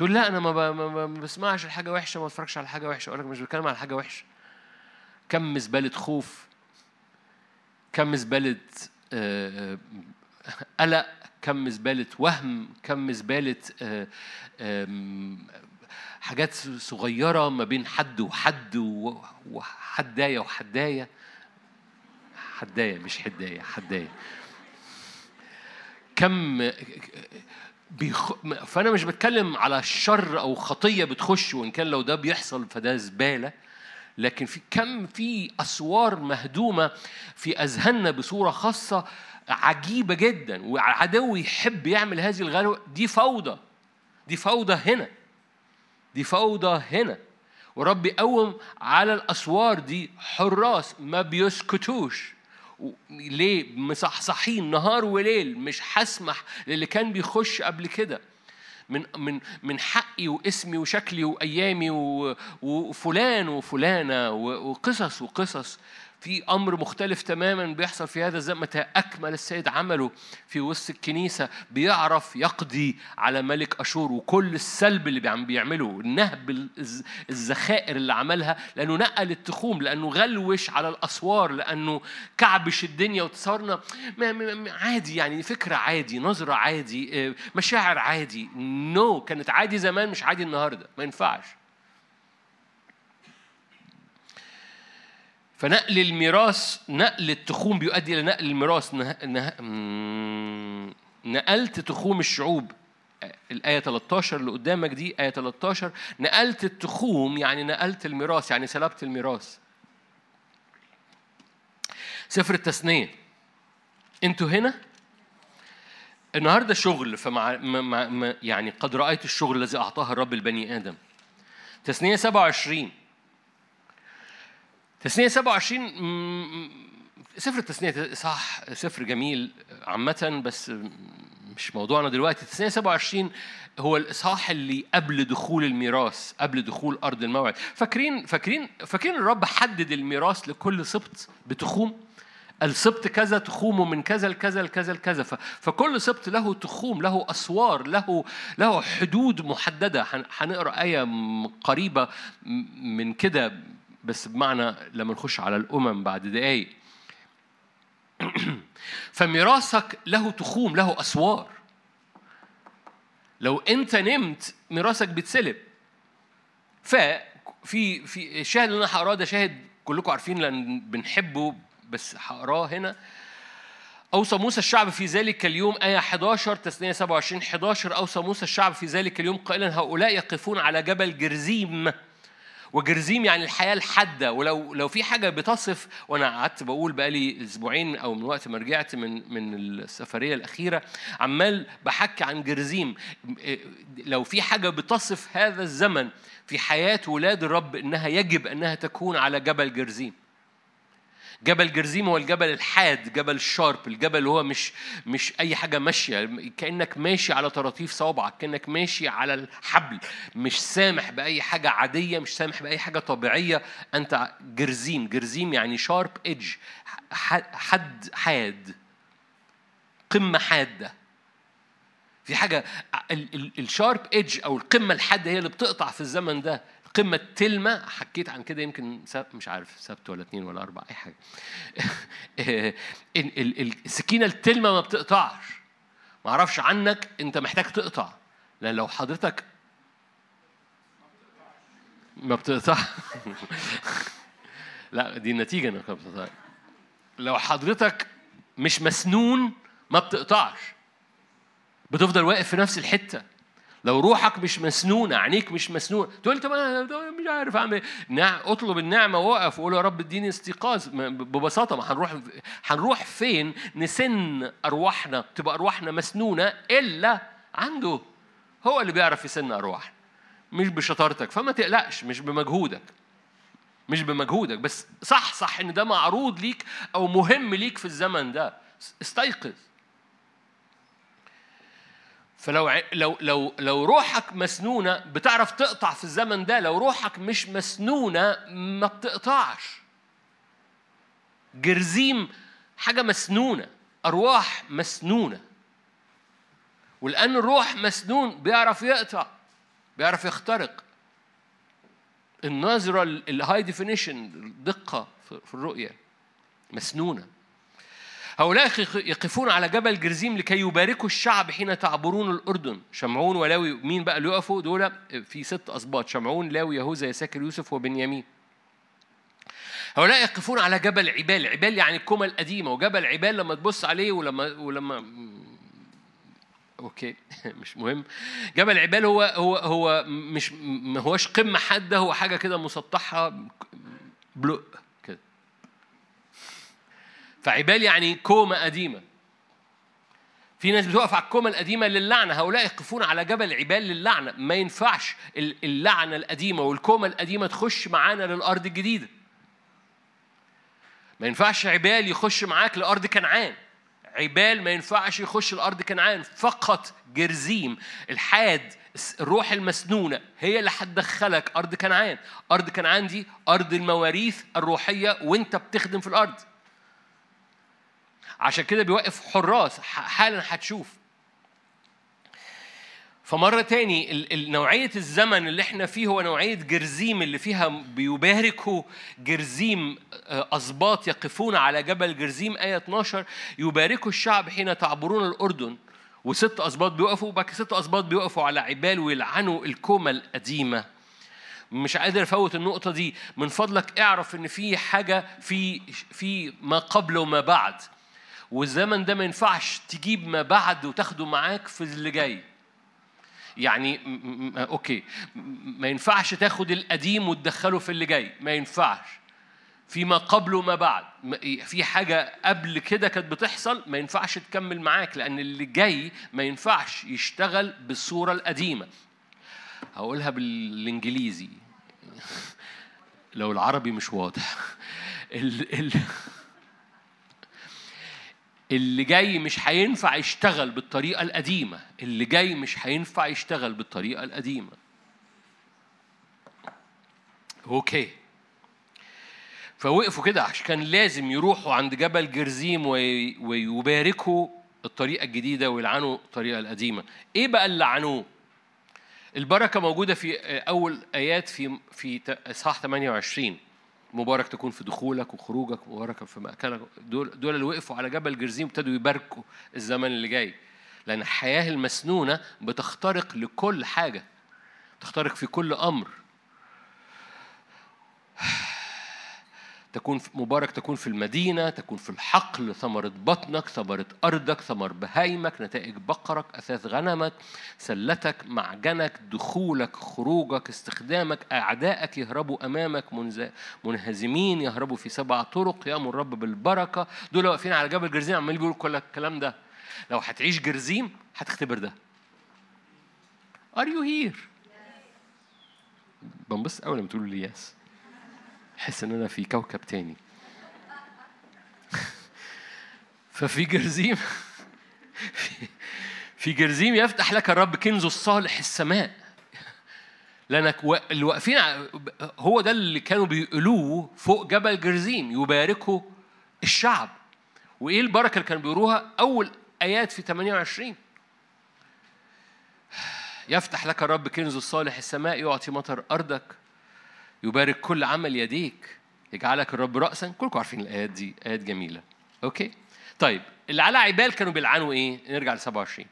A: تقول لا أنا ما, بسمعش الحاجة وحشة ما بتفرجش على حاجة وحشة. أقول لك مش بتكلم على حاجة وحشة. كم زباله خوف. كم زباله آه، قلق. كم زباله وهم. كم زباله آه، حاجات صغيرة ما بين حد وحد وحداية وحداية. حداية مش حداية حداية. كم بيخ... فأنا مش بتكلم على شر أو خطية بتخش وإن كان لو ده بيحصل فده زبالة لكن في كم في أسوار مهدومة في أذهاننا بصورة خاصة عجيبة جدا وعدو يحب يعمل هذه الغلوه دي فوضى دي فوضى هنا دي فوضى هنا. ورب يقوم على الأسوار دي حراس ما بيسكتوش. ليه مصحصحين نهار وليل مش هسمح للي كان بيخش قبل كده. من من من حقي واسمي وشكلي وأيامي وفلان وفلانة وقصص وقصص. في أمر مختلف تماما بيحصل في هذا الزمن متى أكمل السيد عمله في وسط الكنيسة بيعرف يقضي على ملك أشور وكل السلب اللي عم بيعمله النهب الذخائر اللي عملها لأنه نقل التخوم لأنه غلوش على الأسوار لأنه كعبش الدنيا وتصورنا عادي يعني فكرة عادي نظرة عادي آه، مشاعر عادي نو no. كانت عادي زمان مش عادي النهارده ما ينفعش فنقل الميراث نقل التخوم بيؤدي إلى نقل الميراث. نقلت تخوم الشعوب. الآية 13 اللي قدامك دي آية 13 نقلت التخوم يعني نقلت الميراث يعني سلبت الميراث. سفر التثنية. أنتوا هنا؟ النهارده شغل فمع يعني قد رأيت الشغل الذي أعطاه الرب البني آدم. تثنية 27 تثنية 27 سفر التثنية صح سفر جميل عامة بس مش موضوعنا دلوقتي. تثنية 27 هو الإصحاح اللي قبل دخول الميراث قبل دخول أرض الموعد. فاكرين فاكرين فاكرين الرب حدد الميراث لكل سبط بتخوم؟ السبط كذا تخومه من كذا لكذا لكذا لكذا. فكل سبط له تخوم له أسوار له له حدود محددة. هنقرأ آية قريبة من كده. بس بمعنى لما نخش على الأمم بعد دقايق. فميراثك له تخوم له أسوار. لو أنت نمت ميراثك بيتسلب. ففي في الشاهد اللي أنا هقراه ده شاهد كلكم عارفين لأن بنحبه بس هقراه هنا. أوصى موسى الشعب في ذلك اليوم آية 11 تثنية 27 11 أوصى موسى الشعب في ذلك اليوم قائلا هؤلاء يقفون على جبل جرزيم. وجرزيم يعني الحياة الحادة. ولو لو في حاجة بتصف وأنا قعدت بقول بقالي أسبوعين أو من وقت ما رجعت من من السفرية الأخيرة عمال بحكي عن جرزيم. لو في حاجة بتصف هذا الزمن في حياة ولاد الرب إنها يجب إنها تكون على جبل جرزيم. جبل جرزيم هو الجبل الحاد جبل ال sharp الجبل اللي هو مش مش أي حاجة ماشية. كأنك ماشي على طراطيف صوابعك كأنك ماشي على الحبل. مش سامح بأي حاجة عادية مش سامح بأي حاجة طبيعية. أنت جرزيم جرزيم يعني sharp edge حد حاد. قمة حادة. في حاجة الشارب ايدج أو القمة الحادة هي اللي بتقطع في الزمن ده. قمة تلمة حكيت عن كده يمكن مش عارف سبت ولا اثنين ولا أربع أي حاجة. السكينة التلمة ما بتقطعش. ما أعرفش عنك أنت محتاج تقطع لأن لو حضرتك ما بتقطع لا دي النتيجة إنك ما بتقطع لو حضرتك مش مسنون ما بتقطعش. بتفضل واقف في نفس الحتة. لو روحك مش مسنونة عينيك مش مسنونة. تقول طب أنا مش عارف أعمل نعم اطلب النعمة وقف وقول يا رب اديني استيقاظ. ببساطة ما هنروح هنروح فين؟ نسن أرواحنا تبقى أرواحنا مسنونة إلا عنده. هو اللي بيعرف يسن أرواحنا مش بشطارتك. فما تقلقش مش بمجهودك. مش بمجهودك. بس صح صح إن ده معروض ليك أو مهم ليك في الزمن ده. استيقظ. فلو لو لو لو روحك مسنونة بتعرف تقطع في الزمن ده لو روحك مش مسنونة ما بتقطعش. جرزيم حاجة مسنونة أرواح مسنونة. ولان الروح مسنون بيعرف يقطع بيعرف يخترق. النظرة ال high definition الدقة في الرؤية مسنونة. هؤلاء يقفون على جبل جرزيم لكي يباركوا الشعب حين تعبرون الأردن. شمعون ولاوي مين بقى اللي يقفوا؟ دول في ست أسباط شمعون لاوي يهوذا يساكر يوسف وبنيامين. هؤلاء يقفون على جبل عبال. عبال يعني الكومة القديمة. وجبل عبال لما تبص عليه ولما ولما أوكي. مش مهم. جبل عبال هو هو هو مش ما هوش قمة حادة. هو حاجة كده مسطحة. بلق فعبال يعني كومة قديمة في ناس بتقف على الكومة القديمة للعنة هؤلاء يقفون على جبل عبال للعنة. ما ينفعش اللعنة القديمة والكومة القديمة تخش معانا للأرض الجديدة. ما ينفعش عبال يخش معاك لأرض كنعان. عبال ما ينفعش يخش الأرض كنعان. فقط جرزيم الحاد الروح المسنونة هي اللي هتدخلك أرض كنعان. أرض كنعان دي أرض المواريث الروحية وأنت بتخدم في الأرض. عشان كده بيوقف حراس حالا هتشوف. فمرة تاني نوعية الزمن اللي إحنا فيه هو نوعية جرزيم اللي فيها بيباركوا جرزيم آه، أسباط يقفون على جبل جرزيم آية 12 يباركوا الشعب حين تعبرون الأردن. وست أسباط بيقفوا وبعد ست أسباط بيقفوا على عبال ويلعنوا الكومة القديمة. مش قادر أفوت النقطة دي. من فضلك اعرف إن في حاجة في في ما قبل وما بعد. والزمن ده ما ينفعش تجيب ما بعد وتاخده معاك في اللي جاي. يعني أوكي. ما ينفعش تاخد القديم وتدخله في اللي جاي. ما ينفعش. فيما قبل وما بعد. في حاجة قبل كده كانت بتحصل ما ينفعش تكمل معاك لأن اللي جاي ما ينفعش يشتغل بالصورة القديمة. هقولها بالإنجليزي. لو العربي مش واضح. ال ال اللي جاي مش هينفع يشتغل بالطريقة القديمة. اللي جاي مش هينفع يشتغل بالطريقة القديمة. أوكي. فوقفوا كده عشان كان لازم يروحوا عند جبل جرزيم ويباركوا الطريقة الجديدة ويلعنوا الطريقة القديمة. إيه بقى اللي لعنوه؟ البركة موجودة في أول آيات في في إصحاح 28 مبارك تكون في دخولك وخروجك مبارك في مأكلك دول دول اللي وقفوا على جبل جرزيم ابتدوا يباركوا الزمن اللي جاي. لأن الحياة المسنونة بتخترق لكل حاجة تخترق في كل أمر. تكون مبارك تكون في المدينة تكون في الحقل ثمرة بطنك ثمرة أرضك ثمر بهايمك نتائج بقرك أثاث غنمك سلتك معجنك دخولك خروجك استخدامك أعدائك يهربوا أمامك منهزمين يهربوا في سبع طرق يأمر الرب بالبركة. دول واقفين على جبل جرزيم عمال بيقولوا كل الكلام ده. لو هتعيش جرزيم هتختبر ده. Are you here؟ بنبسط أول لما تقولوا لي يس أحس إن أنا في كوكب تاني. ففي جرزيم في جرزيم يفتح لك الرب كنزه الصالح السماء. لانك اللي واقفين هو ده اللي كانوا بيقولوه فوق جبل جرزيم يباركوا الشعب. وإيه البركة اللي كانوا بيقولوها؟ أول آيات في 28 يفتح لك الرب كنزه الصالح السماء يعطي مطر أرضك. يبارك كل عمل يديك يجعلك الرب رأسا. كلكم عارفين الآيات دي آيات جميلة. أوكي؟ طيب اللي على عبال كانوا بيلعنوا إيه؟ نرجع ل 27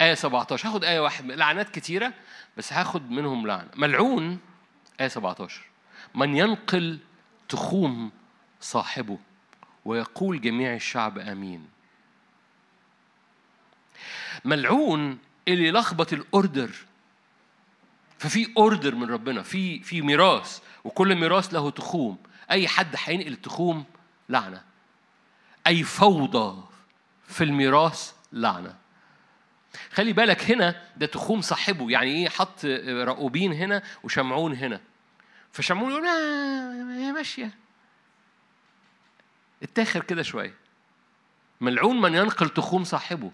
A: آية 17 هاخد آية واحد. لعنات كتيرة بس هاخد منهم لعنة ملعون. آية 17 من ينقل تخوم صاحبه. ويقول جميع الشعب آمين. ملعون اللي لخبط الأوردر ففي أوردر من ربنا في في ميراث وكل ميراث له تخوم. أي حد هينقل التخوم؟ لعنة. أي فوضى في الميراث؟ لعنة. خلي بالك هنا ده تخوم صاحبه. يعني إيه؟ حط رؤوبين هنا وشمعون هنا. فشمعون يقول آه ماشية. اتاخر كده شوية. ملعون من ينقل تخوم صاحبه.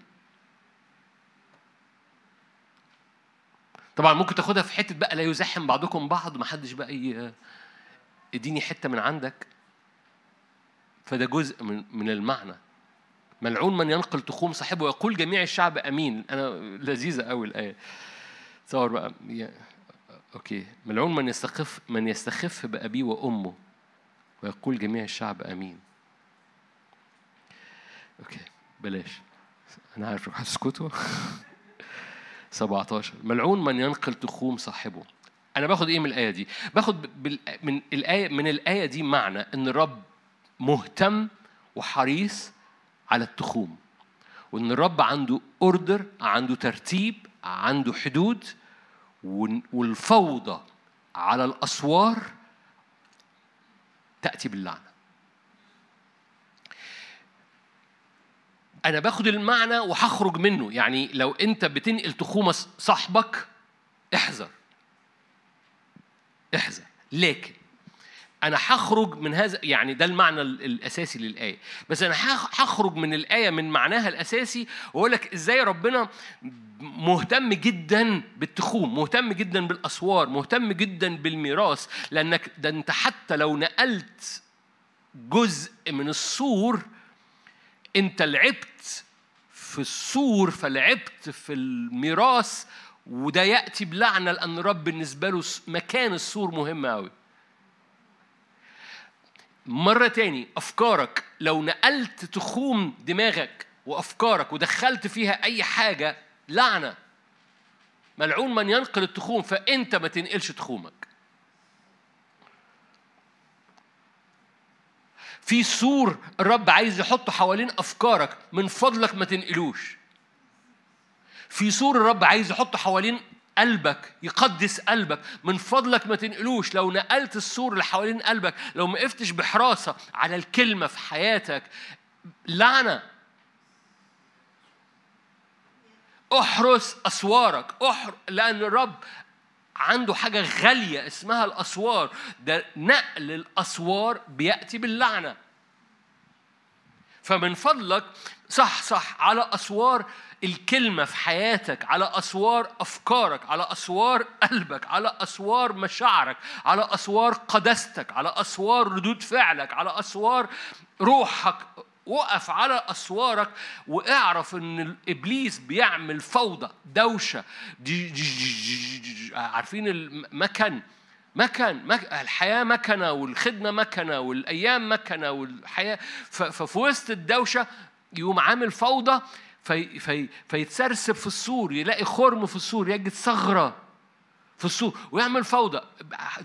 A: طبعا ممكن تاخدها في حتة بقى لا يزاحم بعضكم بعض ما حدش بقى اديني حتة من عندك. فده جزء من من المعنى. ملعون من ينقل تخوم صاحبه. ويقول جميع الشعب آمين. أنا لذيذة قوي الآية. تصور بقى. okay. ملعون من يستخف من يستخف بأبيه وأمه. ويقول جميع الشعب آمين. okay بلاش. أنا عارف هتسكتوا 17 ملعون من ينقل تخوم صاحبه. أنا باخد إيه من الآية دي؟ باخد. من الآية من الآية دي معنى إن الرب مهتم وحريص على التخوم. وإن الرب عنده أوردر عنده ترتيب عنده حدود والفوضى على الأسوار تأتي باللعنه أنا باخد المعنى وهخرج منه. يعني لو أنت بتنقل تخومة صاحبك احذر. احذر. لكن أنا هخرج من هذا يعني ده المعنى الأساسي للآية. بس أنا هخرج من الآية من معناها الأساسي وأقول لك إزاي ربنا مهتم جدا بالتخوم مهتم جدا بالأسوار مهتم جدا بالميراث. لأنك ده أنت حتى لو نقلت جزء من السور انت لعبت في السور فلعبت في الميراث وده يأتي بلعنة لأن الرب بالنسبة له مكان السور مهم قوي مرة تاني أفكارك. لو نقلت تخوم دماغك وأفكارك ودخلت فيها أي حاجة لعنة. ملعون من ينقل التخوم فأنت ما تنقلش تخومك. في سور الرب عايز يحطه حوالين أفكارك من فضلك ما تنقلوش. في سور الرب عايز يحطه حوالين قلبك يقدس قلبك من فضلك ما تنقلوش. لو نقلت السور اللي حوالين قلبك لو ما وقفتش بحراسة على الكلمة في حياتك لعنة. أحرس أسوارك. احر لأن الرب عنده حاجة غالية اسمها الأسوار. ده نقل الأسوار بيأتي باللعنة. فمن فضلك صح صح على أسوار الكلمة في حياتك على أسوار أفكارك على أسوار قلبك على أسوار مشاعرك على أسوار قداستك على أسوار ردود فعلك على أسوار روحك. وقف على أسوارك واعرف إن إبليس بيعمل فوضى دوشة دي دي دي عارفين المكن مكن مك... الحياة مكنة والخدمة مكنة والأيام مكنة والحياة. ففي وسط الدوشة يقوم عامل فوضى في في فيتسرسب في السور يلاقي خرم في السور يجد ثغرة في السور ويعمل فوضى.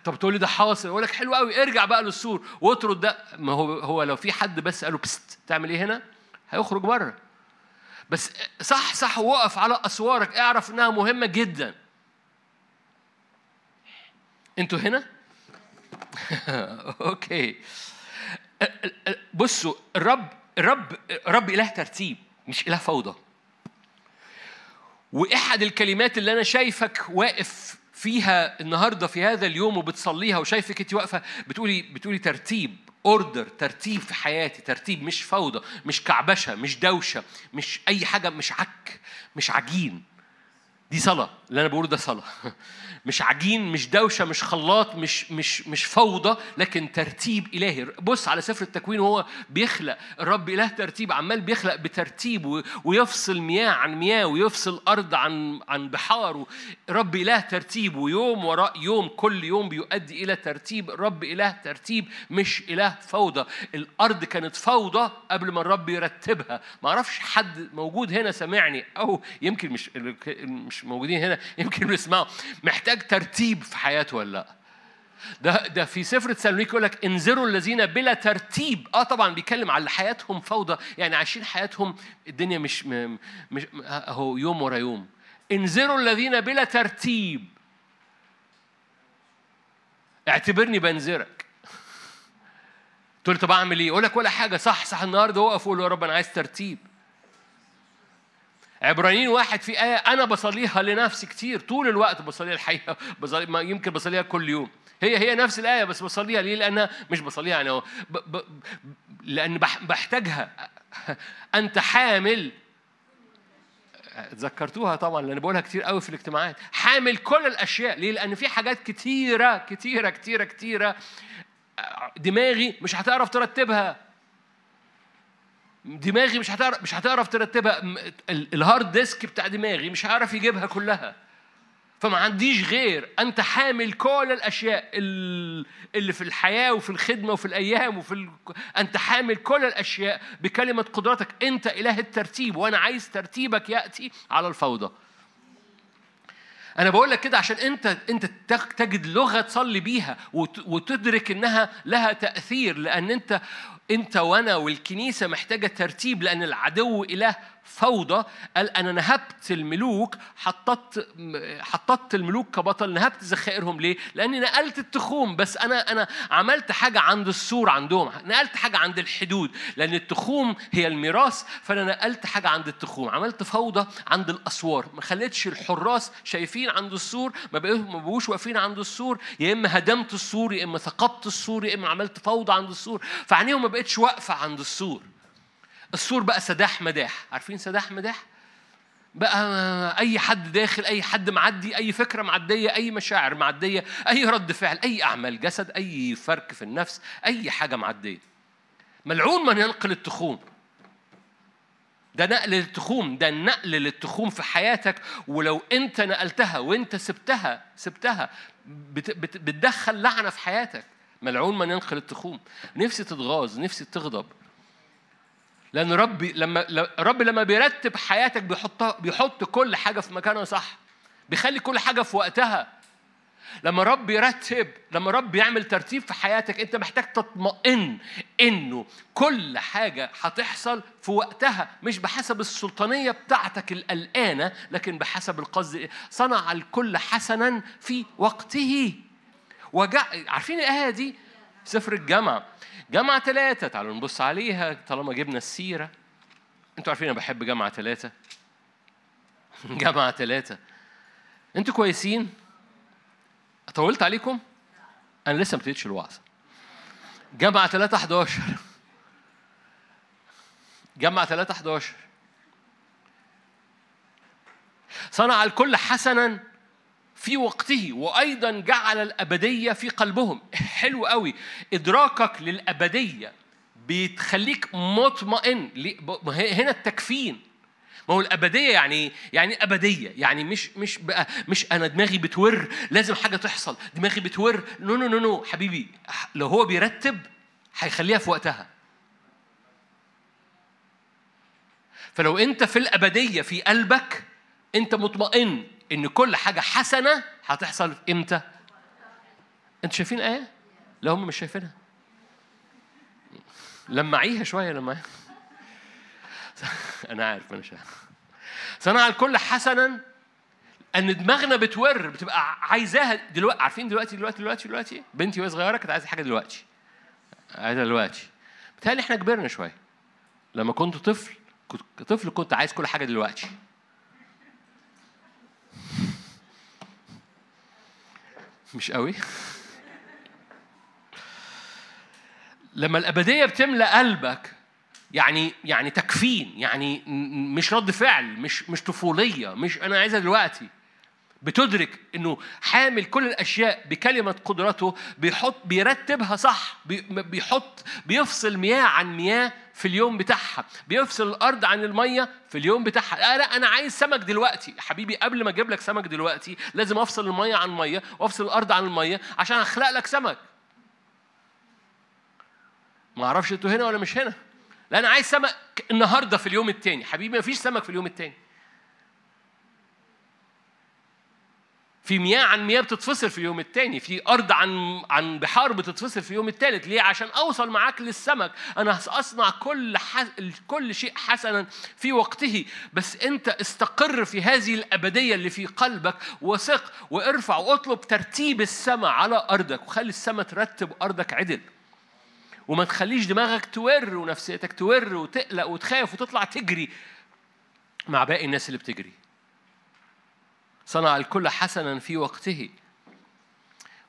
A: طب تقول لي ده حاصل. يقول لك حلو قوي ارجع بقى للسور. واطرد ده ما هو هو لو في حد بس قال له بست تعمل إيه هنا؟ هيخرج بره. بس صح صح وقف على أسوارك اعرف إنها مهمة جدا. أنتوا هنا؟ أوكي. بصوا الرب الرب الرب إله ترتيب مش إله فوضى. وإحد الكلمات اللي أنا شايفك واقف فيها النهارده في هذا اليوم وبتصليها وشايفك انت واقفة بتقولي بتقولي ترتيب order ترتيب في حياتي ترتيب مش فوضى مش كعبشة مش دوشة مش أي حاجة مش عك مش عجين. دي صلاة اللي أنا بقوله ده صلاة. مش عجين مش دوشة مش خلاط مش مش مش فوضى لكن ترتيب إلهي. بص على سفر التكوين وهو بيخلق الرب إله ترتيب عمال بيخلق بترتيب ويفصل مياه عن مياه ويفصل أرض عن عن بحار رب إله ترتيب ويوم وراء يوم كل يوم بيؤدي إلى ترتيب. الرب إله ترتيب مش إله فوضى. الأرض كانت فوضى قبل ما الرب يرتبها. ما أعرفش حد موجود هنا سامعني أو يمكن مش مش موجودين هنا يمكن بيسمعوا محتاج ترتيب في حياته ولا لأ؟ ده ده في سفر تسالونيك يقول لك انذروا الذين بلا ترتيب. آه طبعا بيتكلم على حياتهم فوضى يعني عايشين حياتهم الدنيا مش مش اهو يوم ورا يوم. انذروا الذين بلا ترتيب. اعتبرني بنذرك. تقول طب أعمل إيه؟ أقول لك ولا حاجة. صح صح النهارده وقف وقول يا رب أنا عايز ترتيب. عبرانيين واحد في آية أنا بصليها لنفسي كتير طول الوقت بصليها الحقيقة بصلي ما يمكن بصليها كل يوم. هي هي نفس الآية بس بصليها ليه؟ لأنها مش بصليها يعني ب ب لأن بحتاجها. أنت حامل. تذكرتوها طبعا لأن بقولها كتير قوي في الاجتماعات. حامل كل الأشياء. ليه؟ لأن في حاجات كتيرة كتيرة كتيرة كتيرة. دماغي مش هتعرف ترتبها. دماغي مش هتعرف مش هتعرف ترتبها. ال hard disk بتاع دماغي مش هعرف يجيبها كلها. فما عنديش غير أنت حامل كل الأشياء اللي في الحياة وفي الخدمة وفي الأيام وفي ال... أنت حامل كل الأشياء بكلمة قدرتك. أنت إله الترتيب وأنا عايز ترتيبك يأتي على الفوضى. أنا بقول لك كده عشان انت أنت تجد لغة تصلي بيها وتدرك إنها لها تأثير لأن أنت انت وأنا والكنيسة محتاجة ترتيب لأن العدو إله فوضى قال أنا نهبت الملوك حطت حطت الملوك كبطل نهبت ذخائرهم. ليه؟ لأني نقلت التخوم. بس أنا أنا عملت حاجة عند السور عندهم. نقلت حاجة عند الحدود. لأن التخوم هي الميراث فأنا نقلت حاجة عند التخوم. عملت فوضى عند الأسوار. ما خليتش الحراس شايفين عند السور ما بقوش واقفين عند السور. يا إما هدمت السور يا إما ثقبت السور يا إما عملت فوضى عند السور. فعينيهم ما بقتش واقفة عند السور. السور بقى سداح مداح. عارفين سداح مداح؟ بقى أي حد داخل أي حد معدي أي فكرة معدية أي مشاعر معدية أي رد فعل أي أعمال جسد أي فرك في النفس أي حاجة معدية. ملعون من ينقل التخوم. ده نقل للتخوم ده نقل للتخوم في حياتك. ولو أنت نقلتها وأنت سبتها سبتها بت بت بتدخل لعنة في حياتك. ملعون من ينقل التخوم. نفسي تتغاظ نفسي تغضب. لأن ربي لما رب لما بيرتب حياتك بيحط بيحط كل حاجة في مكانها صح. بيخلي كل حاجة في وقتها. لما رب يرتب لما رب يعمل ترتيب في حياتك أنت محتاج تطمئن إنه كل حاجة هتحصل في وقتها مش بحسب السلطانية بتاعتك القلقانة لكن بحسب القصد صنع الكل حسنا في وقته. وجع عارفين الآية دي؟ سفر الجامعة جامعة ثلاثة تعالوا نبص عليها طالما جبنا السيرة. أنتوا عارفين أنا بحب جامعة ثلاثة جامعة ثلاثة أنتوا كويسين؟ طولت عليكم؟ أنا لسه ما ابتديتش الوعظ. جامعة 3 11 جامعة 3 11 صنع الكل حسنا. في وقته وأيضا جعل الأبدية في قلبهم. حلو قوي. إدراكك للأبدية بتخليك مطمئن هنا التكفين. ما هو الأبدية يعني يعني أبدية. يعني مش مش بقى مش أنا دماغي بتور لازم حاجة تحصل. دماغي بتور. no no no no. حبيبي لو هو بيرتب هيخليها في وقتها. فلو أنت في الأبدية في قلبك أنت مطمئن إن كل حاجة حسنة هتحصل إمتى؟ أنتوا شايفين آية؟ لا هم مش شايفينها. لمعيها شوية لما أنا عارف أنا شايف صنع الكل حسنا إن دماغنا بتور بتبقى عايزاها دلوقتي. عارفين دلوقتي دلوقتي دلوقتي دلوقتي؟ بنتي وهي صغيرة كانت عايزة حاجة دلوقتي. عايزة دلوقتي. بتهيألي إحنا كبرنا شوية. لما كنت طفل كنت طفل كنت عايز كل حاجة دلوقتي. مش قوي. لما الأبدية بتملى قلبك يعني يعني تكفين يعني مش رد فعل مش مش طفولية مش أنا عايزها دلوقتي. بتدرك إنه حامل كل الأشياء بكلمة قدرته بيحط بيرتبها صح بيحط بيفصل مياه عن مياه في اليوم بتاعها بيفصل الأرض عن الميه في اليوم بتاعها. لا, لا أنا عايز سمك دلوقتي. حبيبي قبل ما أجيب لك سمك دلوقتي لازم أفصل الميه عن الميه وافصل الأرض عن الميه عشان أخلق لك سمك. ما أعرفش أنتوا هنا ولا مش هنا. لا أنا عايز سمك النهارده في اليوم الثاني حبيبي ما فيش سمك في اليوم الثاني في مياه عن مياه بتتفصل في اليوم الثاني في أرض عن عن بحار بتتفصل في اليوم الثالث ليه؟ عشان أوصل معاك للسمك. أنا اصنع كل حس... كل شيء حسنا في وقته. بس أنت استقر في هذه الأبدية اللي في قلبك وثق وارفع واطلب ترتيب السماء على أرضك وخلي السماء ترتب أرضك عدل. وما تخليش دماغك تور ونفسيتك تور وتقلق وتخاف وتطلع تجري مع باقي الناس اللي بتجري. صنع الكل حسنا في وقته.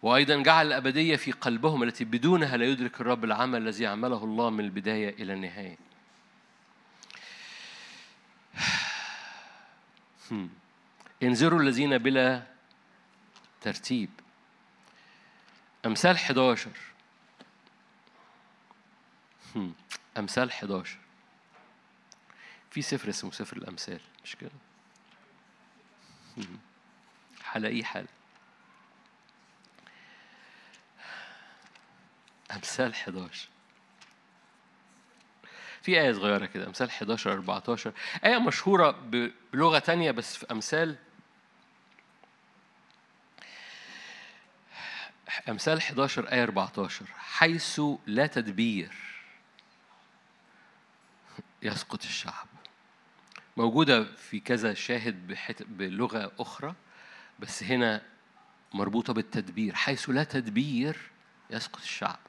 A: وأيضا جعل الأبدية في قلبهم التي بدونها لا يدرك الرب العمل الذي عمله الله من البداية إلى النهاية. انذروا الذين بلا ترتيب. أمثال 11 أمثال 11 في سفر اسمه سفر الأمثال مش كده؟ هلاقيه حال. أمثال 11 في آية صغيرة كده أمثال 11 14 آية مشهورة بلغة تانية بس في أمثال. أمثال 11 آية 14 حيث لا تدبير يسقط الشعب. موجودة في كذا شاهد بلغة أخرى بس هنا مربوطة بالتدبير. حيث لا تدبير يسقط الشعب.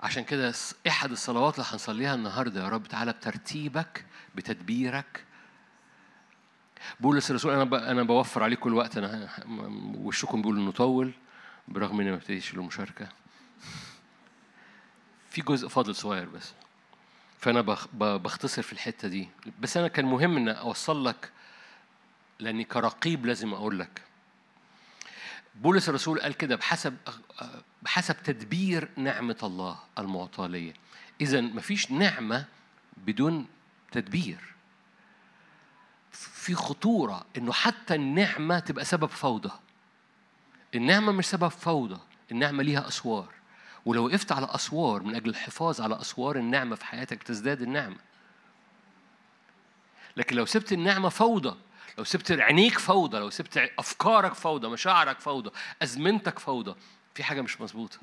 A: عشان كده احد الصلوات اللي هنصليها النهارده يا رب تعالى بترتيبك بتدبيرك. بولس الرسول أنا أنا بوفر عليكم الوقت أنا وشكم بيقول إنه طول برغم إني ما ابتديش المشاركة. في جزء فاضل صغير بس. فأنا بختصر في الحتة دي. بس أنا كان مهم إن أوصل لك لأني كرقيب لازم أقول لك. بولس الرسول قال كده بحسب بحسب تدبير نعمة الله المعطاة ليا إذا مفيش نعمة بدون تدبير. في خطورة إنه حتى النعمة تبقى سبب فوضى. النعمة مش سبب فوضى النعمة ليها أسوار. ولو وقفت على أسوار من أجل الحفاظ على أسوار النعمة في حياتك تزداد النعمة. لكن لو سبت النعمة فوضى لو سبت عينيك فوضى لو سبت أفكارك فوضى مشاعرك فوضى أزمنتك فوضى في حاجة مش مظبوطة.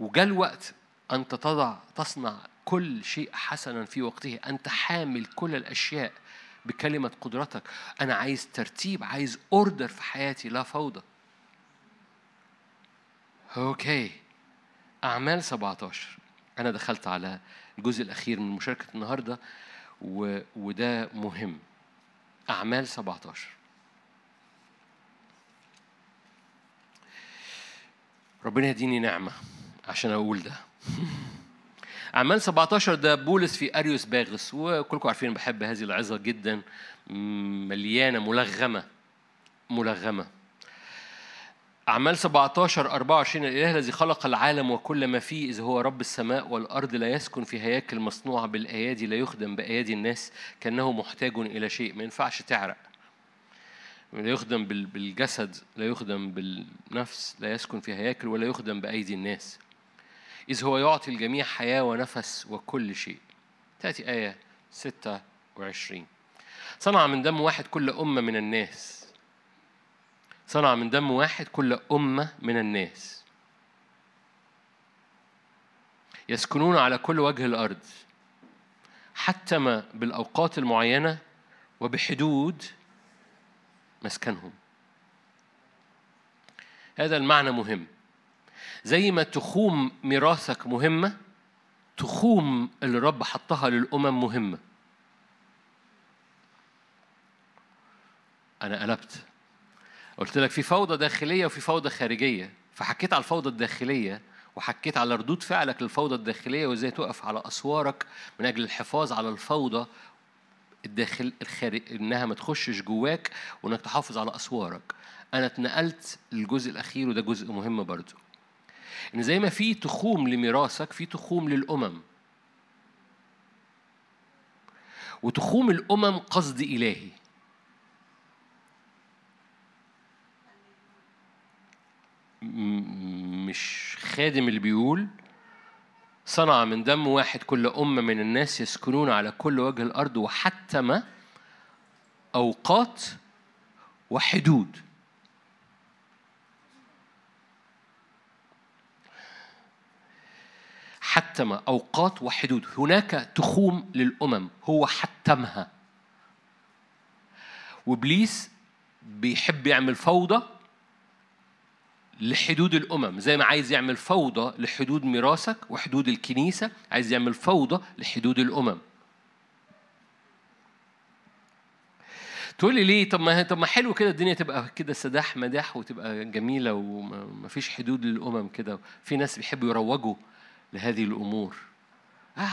A: وجاء الوقت أنت تضع تصنع كل شيء حسنا في وقته أنت حامل كل الأشياء بكلمة قدرتك. أنا عايز ترتيب عايز أوردر في حياتي لا فوضى. أوكي. أعمال 17 أنا دخلت على الجزء الأخير من مشاركة النهارده و... وده مهم. أعمال 17 ربنا يديني نعمة عشان أقول ده. أعمال 17 ده بولس في أريوس باغس وكلكم عارفين بحب هذه العظة جدا مليانة ملغمة ملغمة. أعمال 17 24 الإله الذي خلق العالم وكل ما فيه إذ هو رب السماء والأرض لا يسكن في هياكل مصنوعة بالأيادي لا يخدم بأيادي الناس كأنه محتاج إلى شيء. ما ينفعش تعرق. لا يخدم بالجسد لا يخدم بالنفس لا يسكن في هياكل ولا يخدم بأيدي الناس. إذ هو يعطي الجميع حياة ونفس وكل شيء. تأتي آية 26 صنع من دم واحد كل أمة من الناس. صنع من دم واحد كل أمة من الناس. يسكنون على كل وجه الأرض حتم بالأوقات المعينة وبحدود مسكنهم. هذا المعنى مهم. زي ما تخوم ميراثك مهمة تخوم اللي الرب حطها للأمم مهمة. أنا قلبت. قلت لك في فوضى داخلية وفي فوضى خارجية. فحكيت على الفوضى الداخلية وحكيت على ردود فعلك للفوضى الداخلية وازاي تقف على أسوارك من أجل الحفاظ على الفوضى الداخل الخارج إنها ما تخشش جواك وإنك تحافظ على أسوارك. أنا اتنقلت للجزء الأخير وده جزء مهم برضو. إن زي ما في تخوم لميراثك في تخوم للأمم. وتخوم الأمم قصد إلهي. مش خادم اللي بيقول صنع من دم واحد كل أمة من الناس يسكنون على كل وجه الأرض وحتم أوقات وحدود. حتم أوقات وحدود. هناك تخوم للأمم. هو حتمها. وإبليس بيحب يعمل فوضى لحدود الأمم زي ما عايز يعمل فوضى لحدود ميراثك وحدود الكنيسة عايز يعمل فوضى لحدود الأمم. تقول لي ليه؟ طب ما طب ما حلو كده الدنيا تبقى كده سداح مداح وتبقى جميلة ومفيش حدود للأمم كده. في ناس بيحبوا يروجوا لهذه الأمور. آه.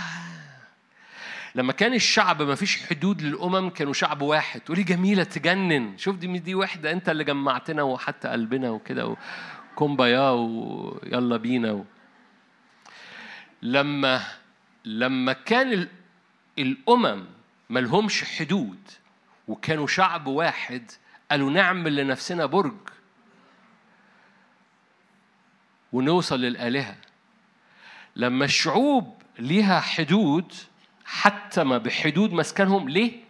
A: لما كان الشعب ما فيش حدود للأمم كانوا شعب واحد. تقولي جميلة تجنن. شوف دي دي وحدة أنت اللي جمعتنا وحتى قلبنا وكده كومبايا ويلا بينا. و... لما لما كان الأمم ملهمش حدود وكانوا شعب واحد قالوا نعمل لنفسنا برج ونوصل للآلهة. لما الشعوب ليها حدود حتى ما بحدود مسكنهم ليه؟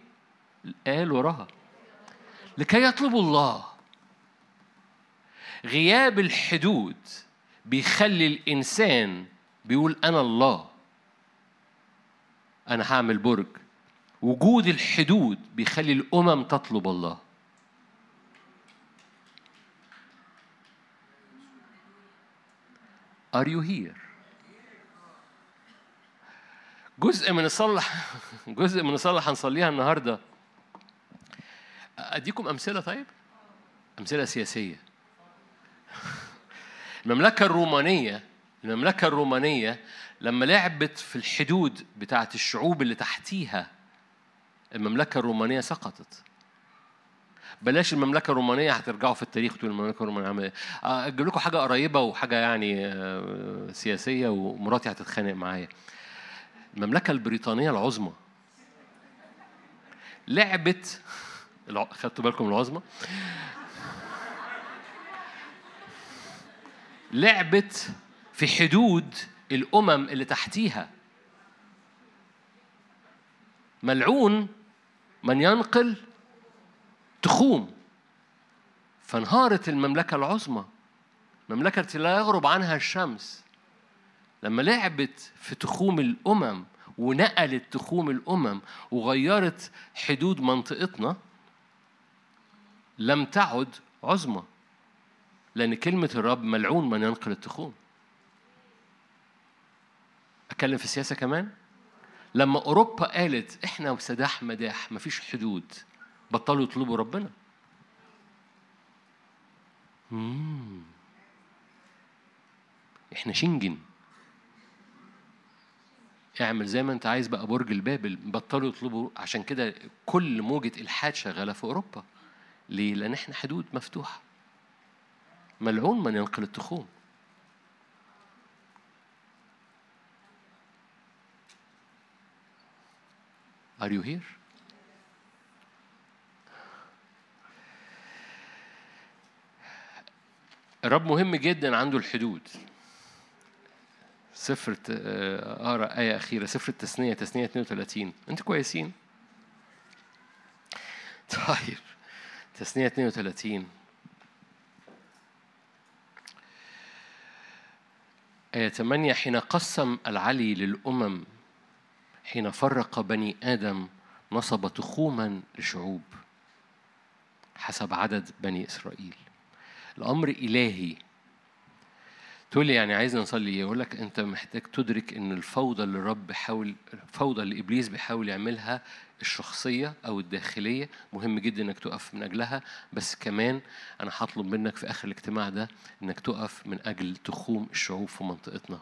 A: قال وراها. لكي يطلبوا الله. غياب الحدود بيخلي الإنسان بيقول أنا الله أنا هعمل برج وجود الحدود بيخلي الأمم تطلب الله Are you here? جزء من الصلاة جزء من الصلاة هنصليها النهارده أديكم أمثلة طيب؟ أمثلة سياسية المملكة الرومانية المملكة الرومانية لما لعبت في الحدود بتاعت الشعوب اللي تحتيها المملكة الرومانية سقطت. بلاش المملكة الرومانية هترجعوا في التاريخ تقول المملكة الرومانية عملت آه، أجيب لكم حاجة قريبة وحاجة يعني آه، سياسية ومراتي هتتخانق معايا. المملكة البريطانية العظمى لعبت خدتوا بالكم العظمى؟ لعبت في حدود الأمم اللي تحتيها. ملعون من ينقل تخوم فانهارت المملكة العظمى. مملكة التي لا يغرب عنها الشمس. لما لعبت في تخوم الأمم ونقلت تخوم الأمم وغيرت حدود منطقتنا لم تعد عظمى. لأن كلمة الرب ملعون من ينقل التخوم. أتكلم في السياسة كمان؟ لما أوروبا قالت إحنا سداح مداح مفيش حدود بطلوا يطلبوا ربنا. إحنا شنجن. اعمل زي ما أنت عايز بقى برج البابل بطلوا يطلبوا. عشان كده كل موجة إلحاد شغالة في أوروبا. ليه؟ لأن إحنا حدود مفتوحة. ملعون من ينقل التخوم. Are you here? الرب مهم جدا عنده الحدود. سفر ت- آه، اقرا آية أخيرة. سفر التثنية تثنية 32 أنتوا كويسين؟ طيب. تثنية 32 آية 8 حين قسم العلي للأمم حين فرق بني آدم نصب تخوما لشعوب حسب عدد بني إسرائيل. الأمر إلهي تقول لي يعني عايزنا نصلي إيه؟ أقول لك أنت محتاج تدرك إن الفوضى اللي الرب بيحاول الفوضى اللي إبليس بيحاول يعملها الشخصية أو الداخلية مهم جدا إنك تقف من أجلها. بس كمان أنا هطلب منك في آخر الاجتماع ده إنك تقف من أجل تخوم الشعوب في منطقتنا.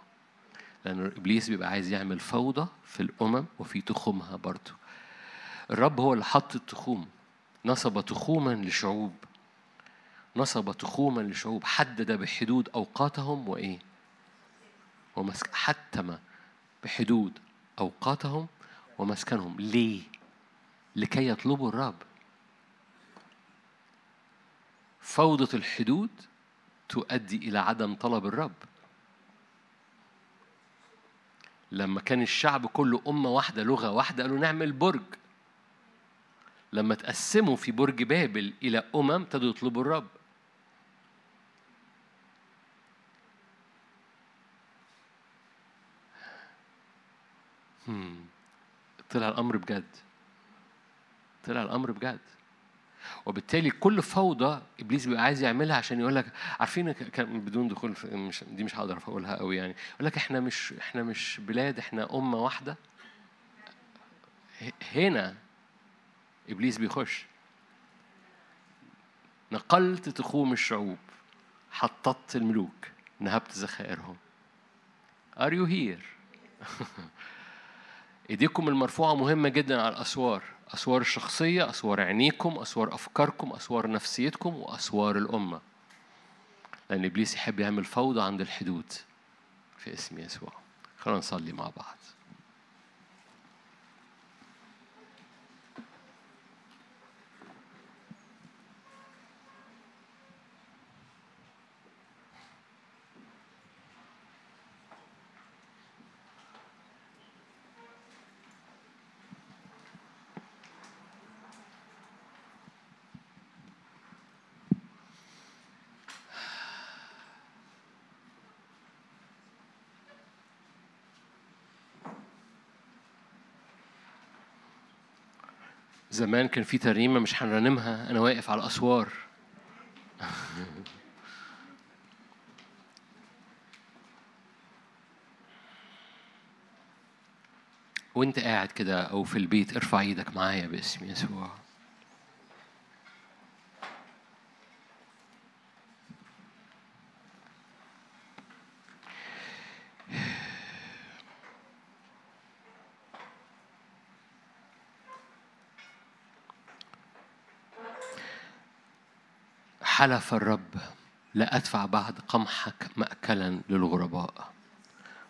A: لأن إبليس بيبقى عايز يعمل فوضى في الأمم وفي تخومها برضه. الرب هو اللي حط التخوم نصب تخوما لشعوب. نصب تخوما لشعوب حدد بحدود أوقاتهم وإيه؟ ومسك حتم بحدود أوقاتهم ومسكنهم. ليه؟ لكي يطلبوا الرب. فوضى الحدود تؤدي إلى عدم طلب الرب. لما كان الشعب كله أمة واحدة لغة واحدة قالوا نعمل برج. لما تقسموا في برج بابل إلى أمم ابتدوا يطلبوا الرب. طلع الأمر بجد. طلع الأمر بجد. وبالتالي كل فوضى إبليس بيبقى عايز يعملها عشان يقول لك عارفين بدون دخول مش دي مش هقدر أقولها قوي يعني. يقول لك إحنا مش إحنا مش بلاد إحنا أمة واحدة. هنا إبليس بيخش. نقلت تخوم الشعوب. حطت الملوك. نهبت ذخائرهم. Are you here؟ ايديكم المرفوعة مهمة جدا على الأسوار. أسوار الشخصية أسوار عينيكم أسوار أفكاركم أسوار نفسيتكم وأسوار الأمة. لأن إبليس يحب يعمل فوضى عند الحدود في اسم يسوع. خلونا نصلي مع بعض. زمان كان في ترنيمة مش هنرنمها أنا واقف على الأسوار. وأنت قاعد كده أو في البيت ارفع إيدك معايا باسم يسوع. حلف الرب لا أدفع بعد قمحك مأكلا للغرباء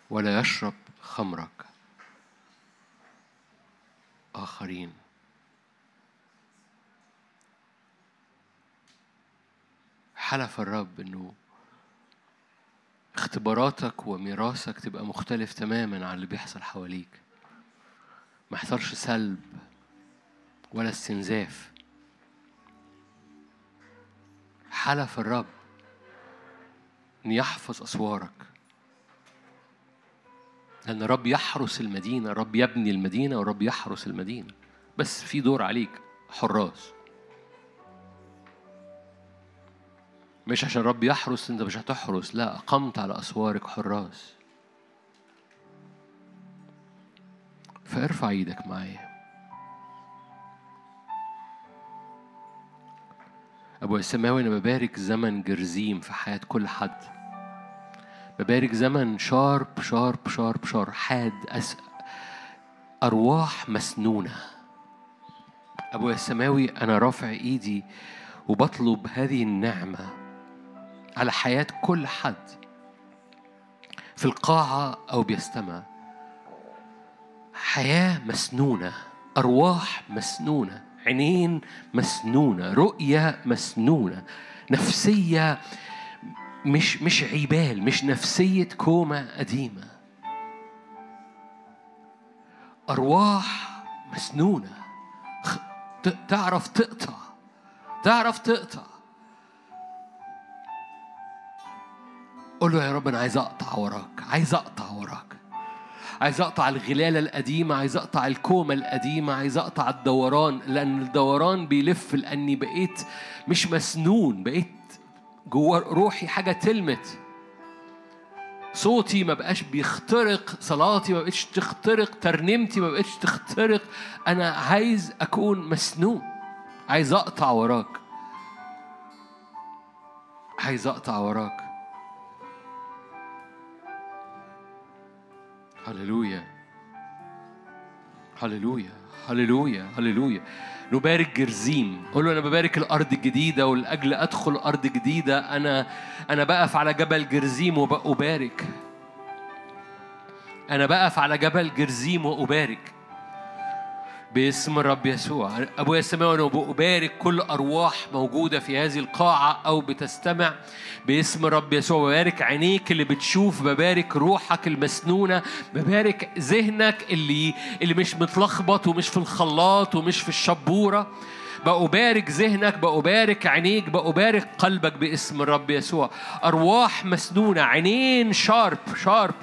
A: ولا يشرب خمرك آخرين. حلف الرب إنه اختباراتك وميراثك تبقى مختلف تماما عن اللي بيحصل حواليك. ما يحصلش سلب ولا استنزاف. حلف الرب إن يحفظ أسوارك. لأن الرب يحرس المدينة الرب يبني المدينة والرب يحرس المدينة. بس في دور عليك حراس. مش عشان الرب يحرس أنت مش هتحرس. لا أقمت على أسوارك حراس. فارفع إيدك معايا. أبويا السماوي أنا ببارك زمن جرزيم في حياة كل حد. ببارك زمن شارب شارب شارب شارب. حاد أس أرواح مسنونة. أبويا السماوي أنا رافع إيدي وبطلب هذه النعمة على حياة كل حد. في القاعة أو بيستمع. حياة مسنونة أرواح مسنونة. عينين مسنونة رؤية مسنونة نفسية مش مش عبال مش نفسية كومة قديمة. أرواح مسنونة. تعرف تقطع تعرف تقطع. قول له يا رب أنا عايز أقطع وراك عايز أقطع وراك. عايز أقطع الغلالة القديمة عايز أقطع الكومة القديمة عايز أقطع الدوران لأن الدوران بيلف لأني بقيت مش مسنون بقيت جوه روحي حاجة تلمت. صوتي ما بقاش بيخترق صلاتي ما بقتش تخترق ترنيمتي ما بقتش تخترق. أنا عايز أكون مسنون عايز أقطع وراك. عايز أقطع وراك. هللويا هللويا هللويا هللويا نبارك جرزيم قول له أنا ببارك الأرض الجديدة ولاجل أدخل أرض جديدة. أنا أنا بقف على جبل جرزيم وبأبارك أنا بقف على جبل جرزيم وأبارك. باسم الرب يسوع. ابويا السماوي أنا بأبارك كل أرواح موجودة في هذه القاعة أو بتستمع باسم الرب يسوع. ببارك عينيك اللي بتشوف ببارك روحك المسنونة ببارك ذهنك اللي اللي مش متلخبط ومش في الخلاط ومش في الشبورة. بأبارك ذهنك بأبارك عينيك بأبارك قلبك باسم الرب يسوع. أرواح مسنونة عينين شارب شارب.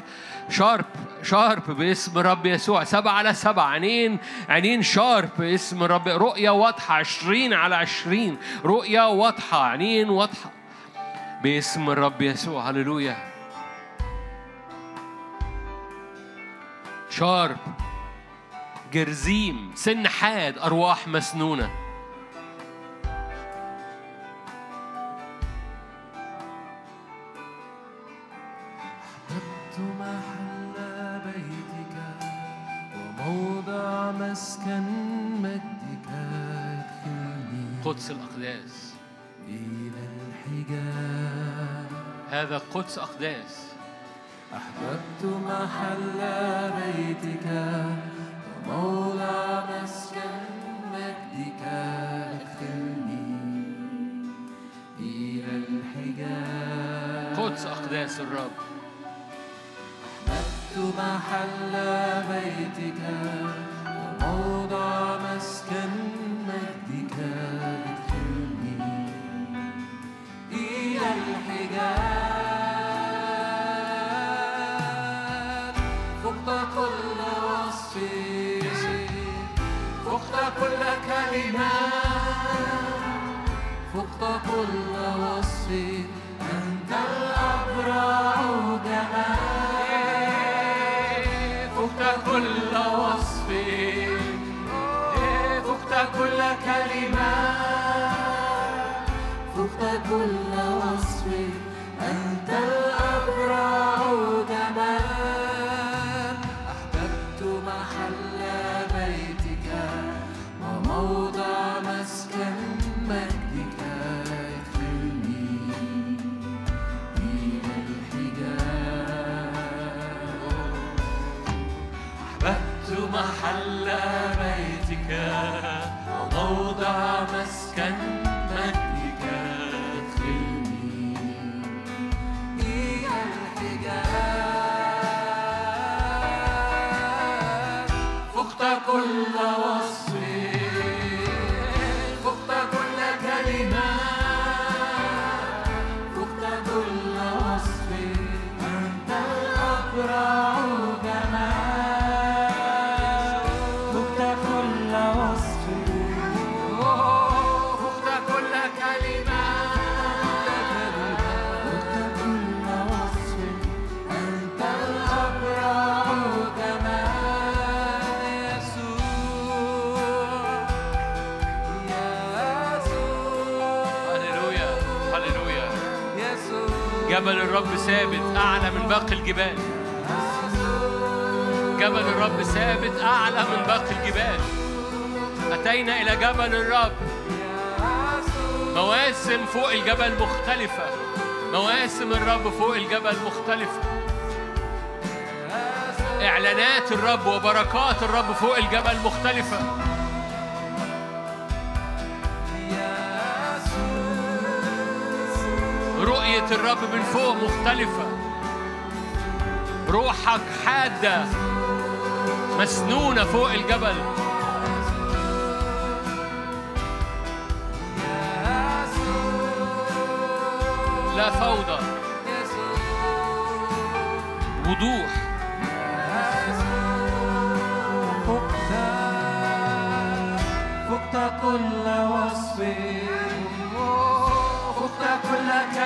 A: شارب شارب باسم رب يسوع. سبعة على سبعة عينين عينين شارب باسم رب. رؤية واضحة عشرين على عشرين. رؤية واضحة عينين واضحة باسم الرب يسوع. هللويا. شارب جرزيم سن حاد أرواح مسنونة.
B: مسكن مجدك ادخلني
A: قدس الأقداس.
B: إلى الحجاب.
A: هذا قدس أقداس.
B: أحببت محل بيتك وموضع مسكن مجدك ادخلني إلى الحجاب.
A: قدس أقداس الرب.
B: أحببت محل بيتك كل كلمة فقت كل وصف أنت الأبرع جمال فقت كل وصف فقت كل كلمة فقت كل وصف أنت الأبرع وموضع مسكن.
A: الرب ثابت أعلى من باقي الجبال. جبل الرب ثابت أعلى من باقي الجبال. أتينا إلى جبل الرب. مواسم فوق الجبل مختلفة. مواسم الرب فوق الجبل مختلفة. إعلانات الرب وبركات الرب فوق الجبل مختلفة. رؤية الرب من فوق مختلفة. روحك حادة مسنونة فوق الجبل. لا فوضى. وضوح.
B: فقت كل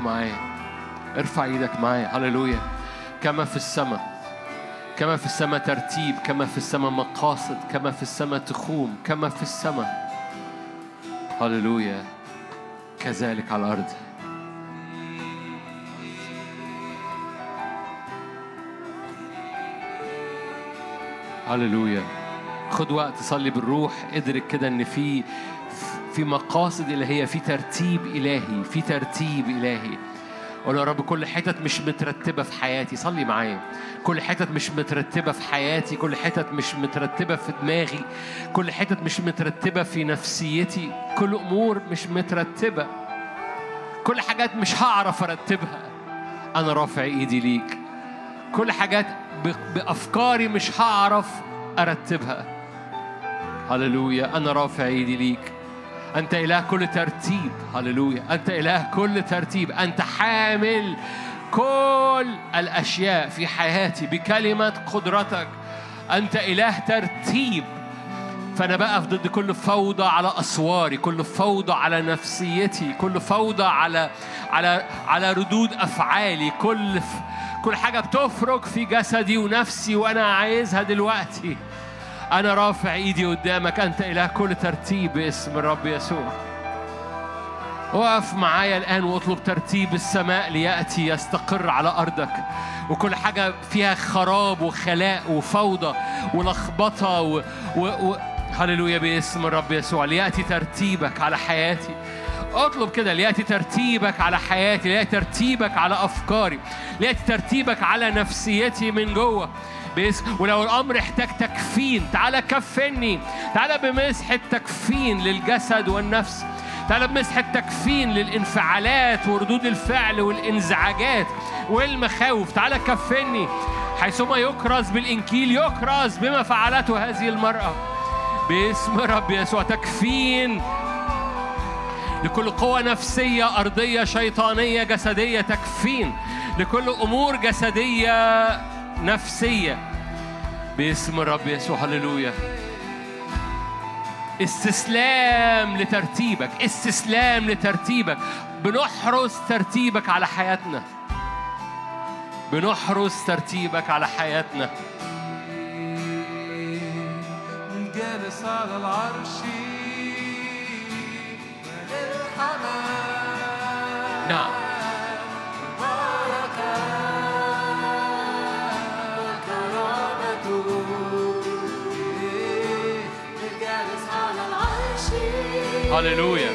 A: معايا ارفع إيدك معايا هللويا. كما في السماء كما في السماء ترتيب كما في السماء مقاصد كما في السماء تخوم كما في السماء. هللويا. كذلك على الأرض. هللويا. خد وقت صلي بالروح ادرك كده إن في في مقاصد إلهية في ترتيب إلهي في ترتيب إلهي. قول يا رب كل حتت مش مترتبة في حياتي. صلي معايا. كل حتت مش مترتبة في حياتي كل حتت مش مترتبة في دماغي كل حتت مش مترتبة في نفسيتي كل أمور مش مترتبة كل حاجات مش هعرف أرتبها. أنا رافع إيدي ليك. كل حاجات ب- بأفكاري مش هعرف أرتبها. هللويا. أنا رافع إيدي ليك. أنت إله كل ترتيب. هللويا. أنت إله كل ترتيب. أنت حامل كل الأشياء في حياتي بكلمة قدرتك. أنت إله ترتيب. فأنا بقف ضد كل فوضى على أسواري، كل فوضى على نفسيتي، كل فوضى على على على ردود أفعالي، كل. كل حاجة بتفرج في جسدي ونفسي وأنا عايزها دلوقتي. أنا رافع إيدي قدامك، أنت إله كل ترتيب باسم الرب يسوع. وقف معايا الآن واطلب ترتيب السماء ليأتي يستقر على أرضك. وكل حاجة فيها خراب وخلاء وفوضى ولخبطة و... و... و... هللويا باسم الرب يسوع. ليأتي ترتيبك على حياتي.
B: اطلب كده ليأتي ترتيبك على حياتي ليأتي ترتيبك على أفكاري ليأتي ترتيبك على نفسيتي من جوه. بس ولو الأمر احتاج تكفين. تعالى كفني. تعالى بمسحة تكفين للجسد والنفس. تعالى بمسحة تكفين للانفعالات وردود الفعل والإنزعاجات والمخاوف. تعالى كفني. حيثما يكرز بالإنكيل يكرز بما فعلته هذه المرأة. باسم رب يسوع. تكفين. لكل قوة نفسية أرضية شيطانية جسدية. تكفين. لكل أمور جسدية. نفسية باسم الرب يسوع هللويا. استسلام لترتيبك استسلام لترتيبك. بنحرس ترتيبك على حياتنا. بنحرس ترتيبك على حياتنا.
A: الجالس على العرش.
B: نعم. هللويا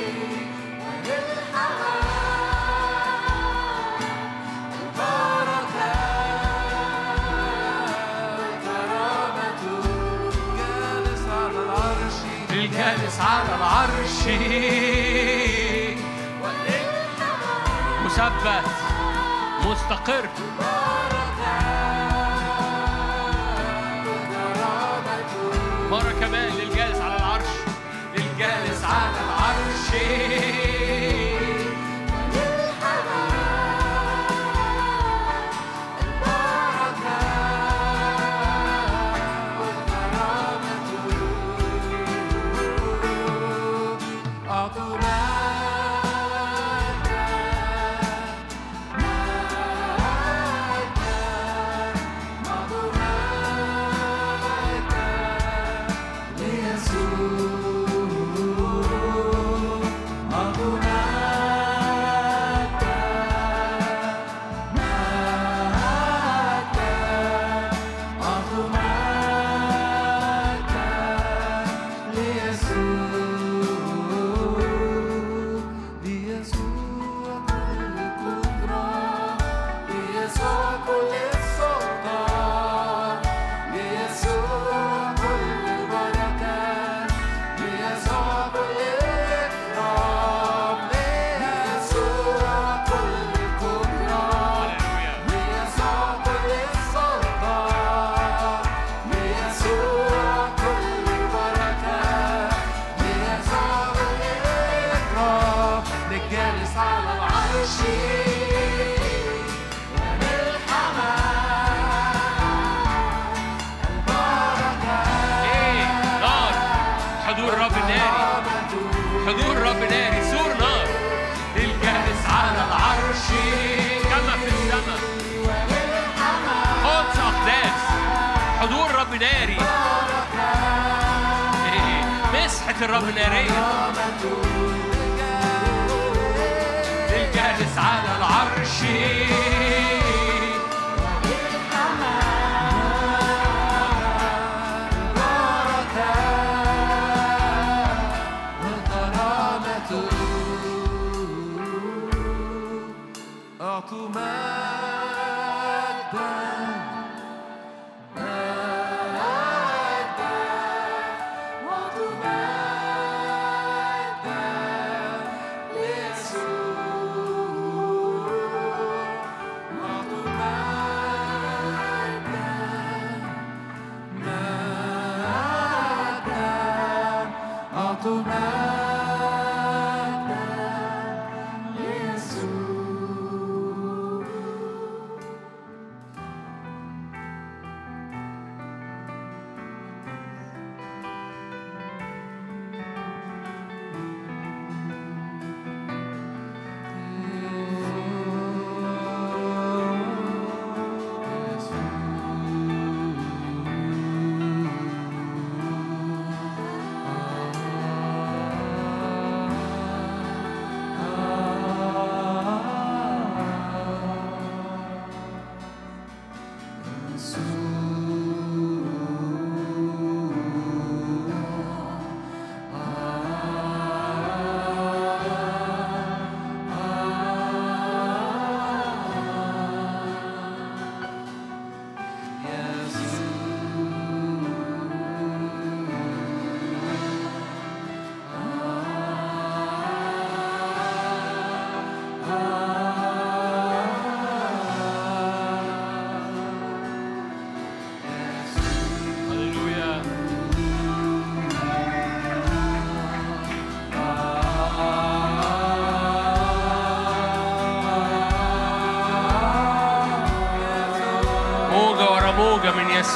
A: الجالس على العرش
B: الجالس على العرش مثبت مستقر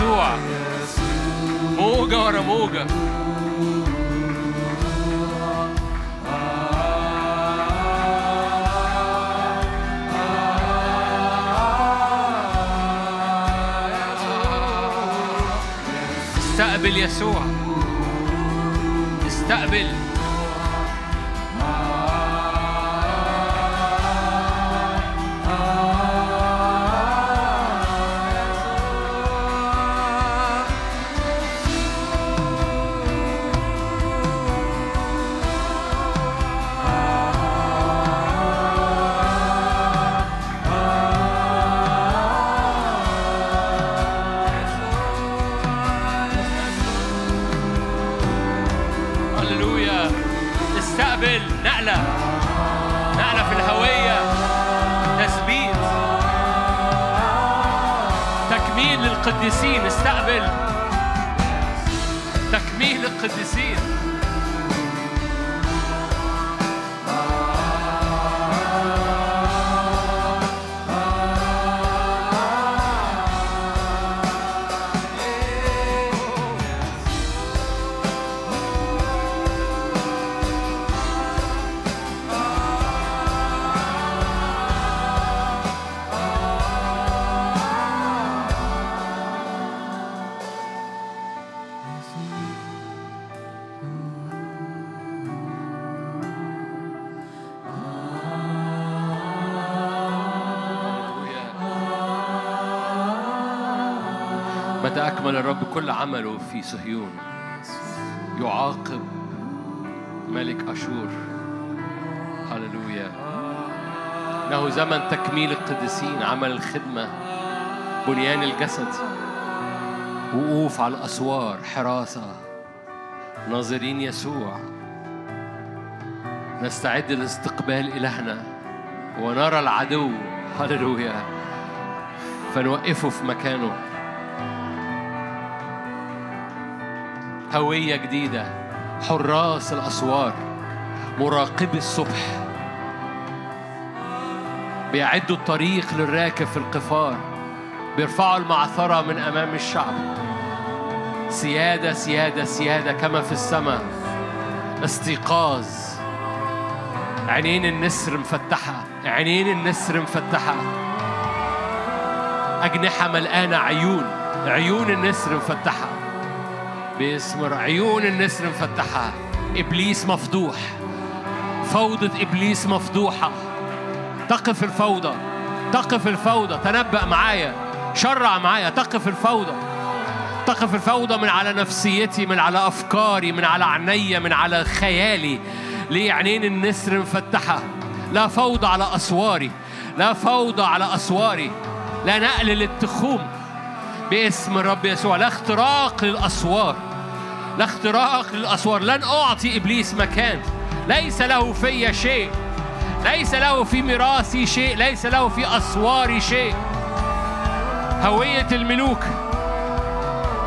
A: موجة أكمل الرب كل عمله في صهيون. يعاقب ملك أشور. هللويا. إنه زمن تكميل القديسين عمل الخدمة بنيان الجسد وقوف على الأسوار حراسة. ناظرين يسوع. نستعد لاستقبال إلهنا ونرى العدو. هللويا. فنوقفه في مكانه. هوية جديدة حراس الأسوار مراقبي الصبح. بيعدوا الطريق للراكب في القفار بيرفعوا المعثرة من أمام الشعب. سيادة سيادة سيادة كما في السماء استيقاظ. عينين النسر مفتحة عينين النسر مفتحة. أجنحة ملقانة عيون عيون النسر مفتحة. باسم عيون النسر مفتحة. إبليس مفضوح. فوضى إبليس مفضوحة. تقف الفوضى. تقف الفوضى. تنبأ معايا. شرع معايا. تقف الفوضى. تقف الفوضى من على نفسيتي من على أفكاري من على عيني من على خيالي. ليه عينين النسر مفتحة؟ لا فوضى على أسواري. لا فوضى على أسواري. لا نقل للتخوم. باسم الرب يسوع. لا اختراق للأسوار. لا اختراق للأسوار. لن أعطي إبليس مكان. ليس له في شيء. ليس له في ميراثي شيء. ليس له في أسواري شيء. هوية الملوك.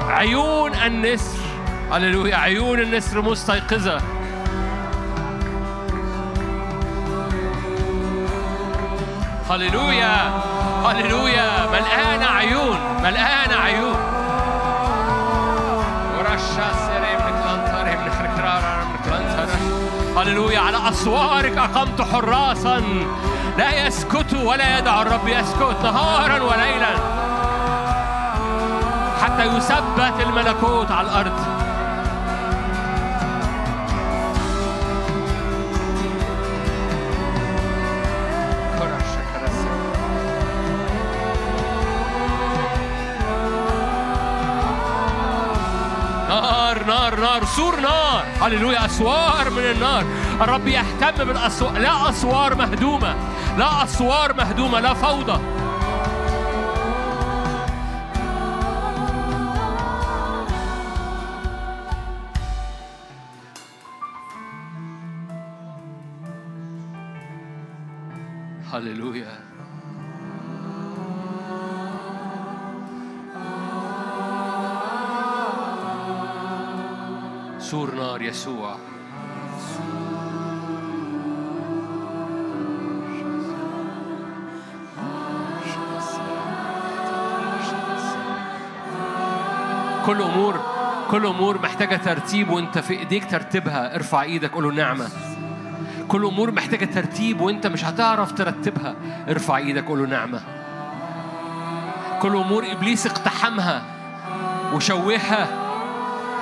A: عيون النسر. هللويا. عيون النسر مستيقظة. هللويا. هللويا. ملقانة عيون. ملقانة عيون. هللويا على أسوارك أقمت حراسا. لا يسكتوا ولا يدع الرب يسكت نهارا وليلا. حتى يثبت الملكوت على الأرض. نار سور نار. هللويا أسوار من النار. الرب يهتم بالاسوار لا أسوار مهدومة لا أسوار مهدومة لا فوضى. يسوع. كل أمور كل أمور محتاجة ترتيب وأنت في إيديك ترتيبها. ارفع إيدك قول له نعمة. كل أمور محتاجة ترتيب وأنت مش هتعرف ترتبها. ارفع إيدك قول له نعمة. كل أمور إبليس اقتحمها وشوهها.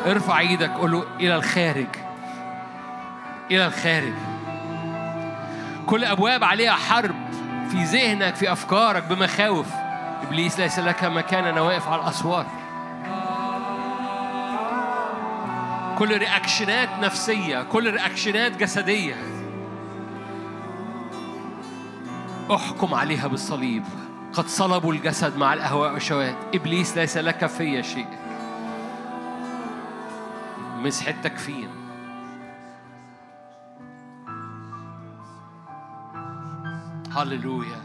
A: ارفع إيدك قول له إلى الخارج. إلى الخارج. كل أبواب عليها حرب في ذهنك في أفكارك بمخاوف. إبليس ليس لك مكان أنا واقف على الأسوار. كل reaction ات نفسية كل reaction ات جسدية. احكم عليها بالصليب. قد صلبوا الجسد مع الأهواء والشهوات إبليس ليس لك في شيء. مسح التكفين هللويا.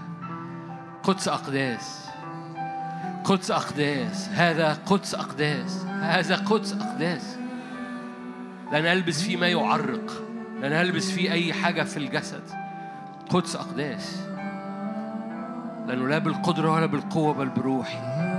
A: قدس أقداس. قدس أقداس. هذا قدس أقداس. هذا قدس أقداس. لن ألبس فيه ما يعرق. لن ألبس فيه أي حاجة في الجسد. قدس أقداس. لا بالقدرة ولا بالقوة بل بروحي.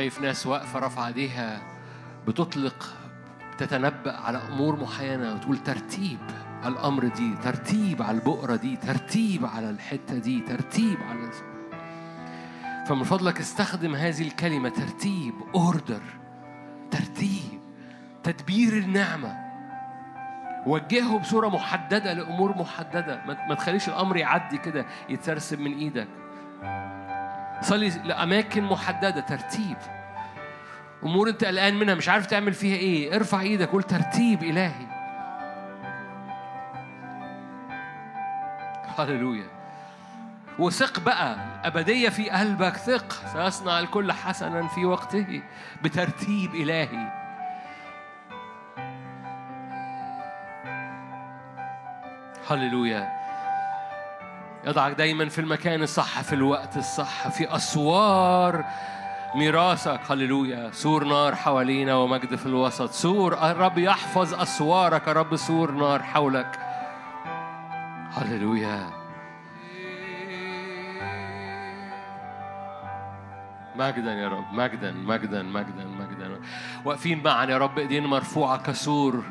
A: شايف ناس واقفة رافعة ايديها بتطلق تتنبأ على أمور معينة وتقول ترتيب على الأمر دي ترتيب على البؤرة دي ترتيب على الحتة دي ترتيب على فمن فضلك استخدم هذه الكلمة ترتيب أوردر ترتيب تدبير النعمة. وجهه بصورة محددة لأمور محددة. ما تخليش الأمر يعدي كده يترسم من إيدك. صلي لأماكن محددة ترتيب. أمور أنت قلقان منها مش عارف تعمل فيها إيه. ارفع إيدك قول ترتيب إلهي. هللويا. وثق بقى أبدية في قلبك ثق. سيصنع الكل حسنا في وقته بترتيب إلهي. هللويا. يضعك دايما في المكان الصح في الوقت الصح في أسوار ميراثك. هللويا. سور نار حوالينا ومجد في الوسط. سور الرب يحفظ أسوارك. يا رب سور نار حولك. هللويا. مجدا يا رب. مجدا مجدا مجدا مجدا. واقفين معا يا رب. ايدين مرفوعة كسور.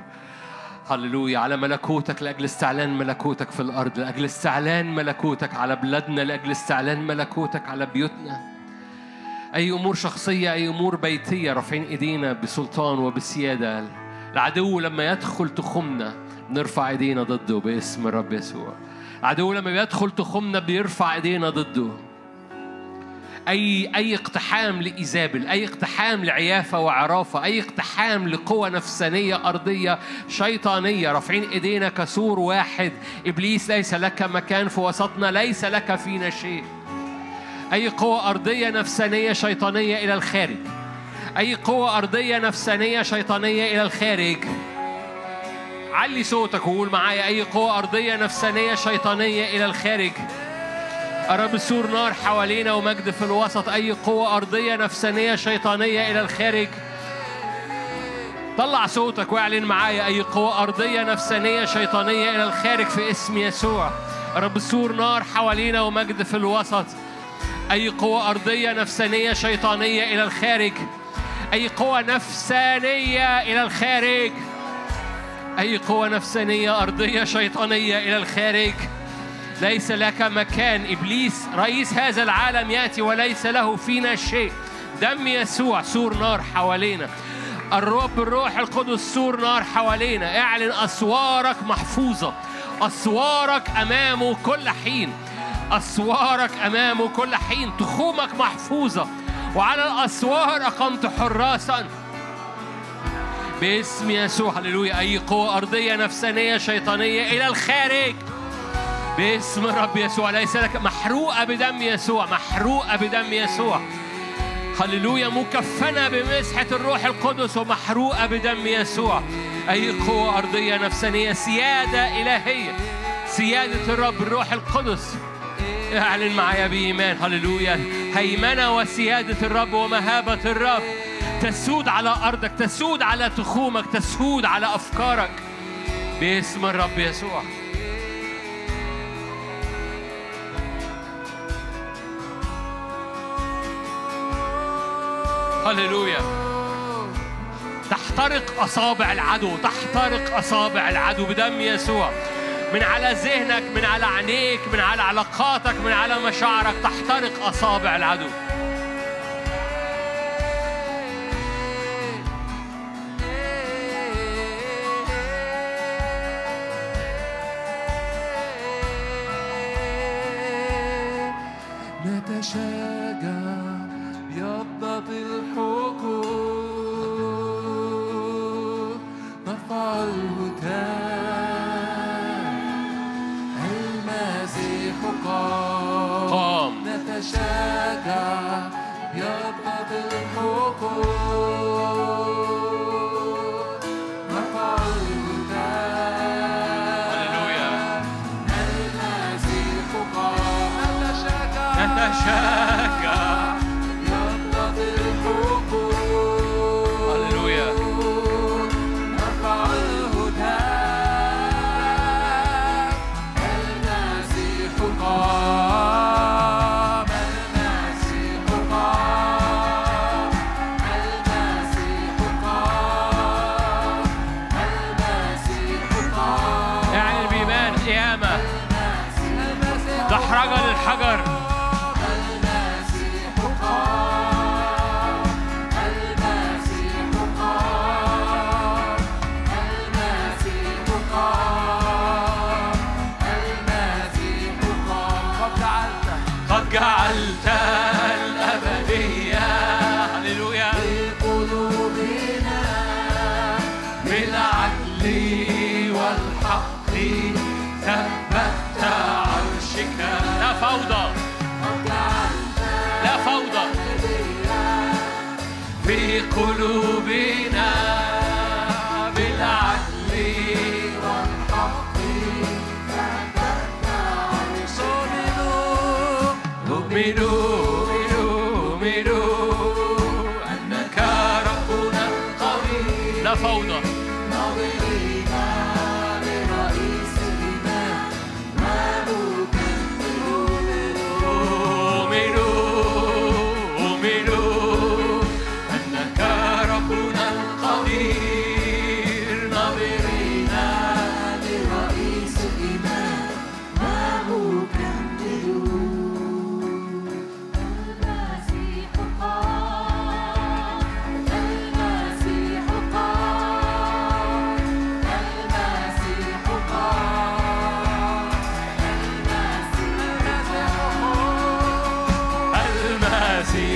A: هللويا على ملكوتك لأجل استعلان ملكوتك في الأرض لأجل استعلان ملكوتك على بلادنا لأجل استعلان ملكوتك على بيوتنا. أي أمور شخصية أي أمور بيتية رافعين إيدينا بسلطان وبسيادة. العدو لما يدخل تخمنا بنرفع إيدينا ضده باسم الرب يسوع. العدو لما بيدخل تخمنا بيرفع إيدينا ضده. أي أي اقتحام لإيزابل أي اقتحام لعيافة وعرافة أي اقتحام لقوه نفسانية أرضية شيطانية. رافعين إيدينا كسور واحد. إبليس ليس لك مكان في وسطنا ليس لك فينا شيء. أي قوه أرضية نفسانية شيطانية إلى الخارج. أي قوه أرضية نفسانية شيطانية إلى الخارج. علي صوتك وقول معايا. أي قوه أرضية نفسانية شيطانية إلى الخارج. أرى سور نار حوالينا ومجد في الوسط أي قوة أرضية نفسانية شيطانية إلى الخارج. طلع صوتك واعلن معايا أي قوة أرضية نفسانية شيطانية إلى الخارج في اسم يسوع. رب سور نار حوالينا ومجد في الوسط. أي قوة أرضية نفسانية شيطانية إلى الخارج. أي قوة نفسانية إلى الخارج. أي قوة نفسانية أرضية شيطانية إلى الخارج. ليس لك مكان. إبليس رئيس هذا العالم يأتي وليس له فينا شيء. دم يسوع سور نار حوالينا. الرب الروح القدس سور نار حوالينا. اعلن أسوارك محفوظة. أسوارك أمامه كل حين. أسوارك أمامه كل حين. تخومك محفوظة. وعلى الأسوار أقمت حراسا. باسم يسوع هللويا. أي قوة أرضية نفسانية شيطانية إلى الخارج. باسم الرب يسوع ليس لك محروقة بدم يسوع محروقة بدم يسوع. هللويا مكفنة بمسحة الروح القدس ومحروقة بدم يسوع. أي قوة أرضية نفسانية سيادة إلهية سيادة الرب الروح القدس. اعلن معايا بإيمان. هللويا. هيمنة وسيادة الرب ومهابة الرب. تسود على أرضك تسود على تخومك تسود على أفكارك. باسم الرب يسوع. هللويا. تحترق أصابع العدو تحترق أصابع العدو بدم يسوع. من على ذهنك من على عينيك من على علاقاتك من على مشاعرك تحترق أصابع العدو.
B: نتشاجع قام. نتشاجع بيضة الحقوق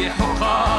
B: المسيح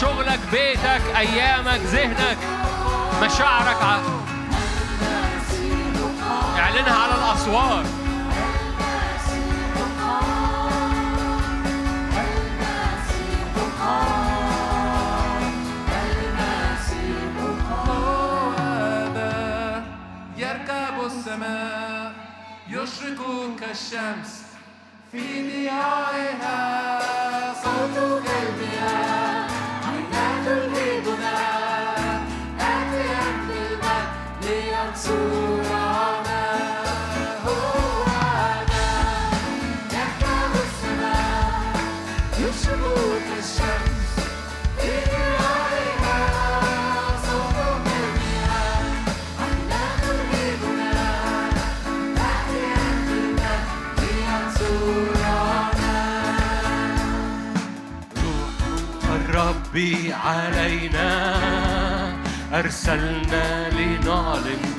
A: شغلك بيتك أيامك ذهنك مشاعرك ع- اعلنها على الأسوار.
B: يركب السماء يشرق كالشمس في ضيائها. صوت كالمياه
A: الرب علينا أرسلنا لنعلن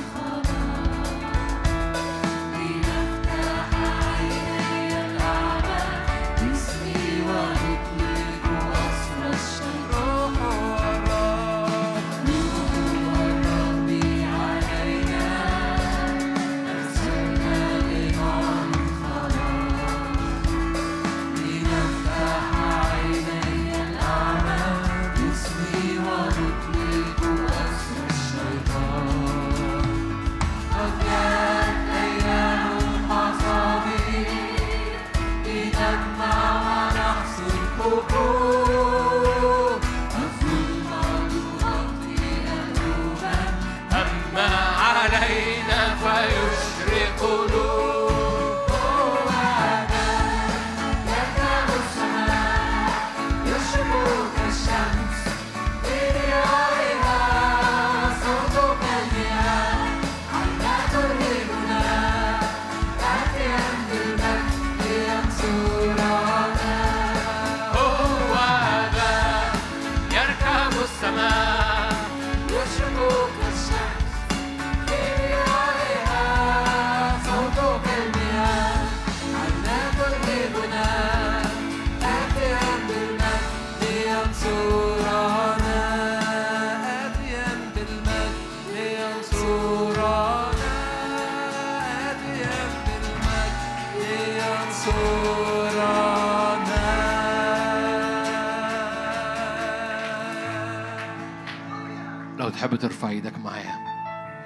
A: تحب ترفع إيدك معايا؟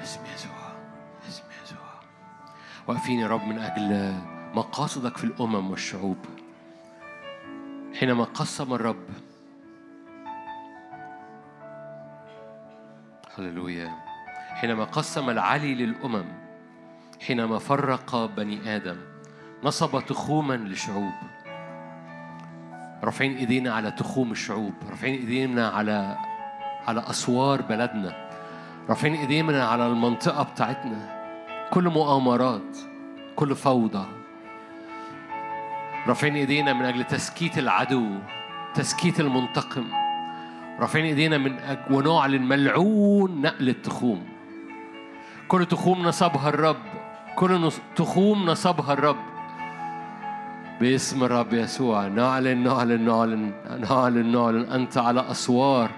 A: اسم يسوع اسم يسوع واقفين يا رب من أجل مقاصدك في الامم والشعوب. حينما قسم الرب. هللويا. حينما قسم العلي للامم. حينما فرق بني آدم. نصب تخوما لشعوب. رافعين ايدينا على تخوم الشعوب. رافعين ايدينا على على أسوار بلدنا رافعين إيدينا على المنطقة بتاعتنا. كل مؤامرات كل فوضى. رافعين إيدينا من أجل تسكيت العدو تسكيت المنتقم. رافعين إيدينا من أجل ونعلن ملعون نقل التخوم. كل تخوم نصبها الرب كل تخوم نصبها الرب. باسم الرب يسوع نعلن نعلن نعلن نعلن نعلن أنت على أسوار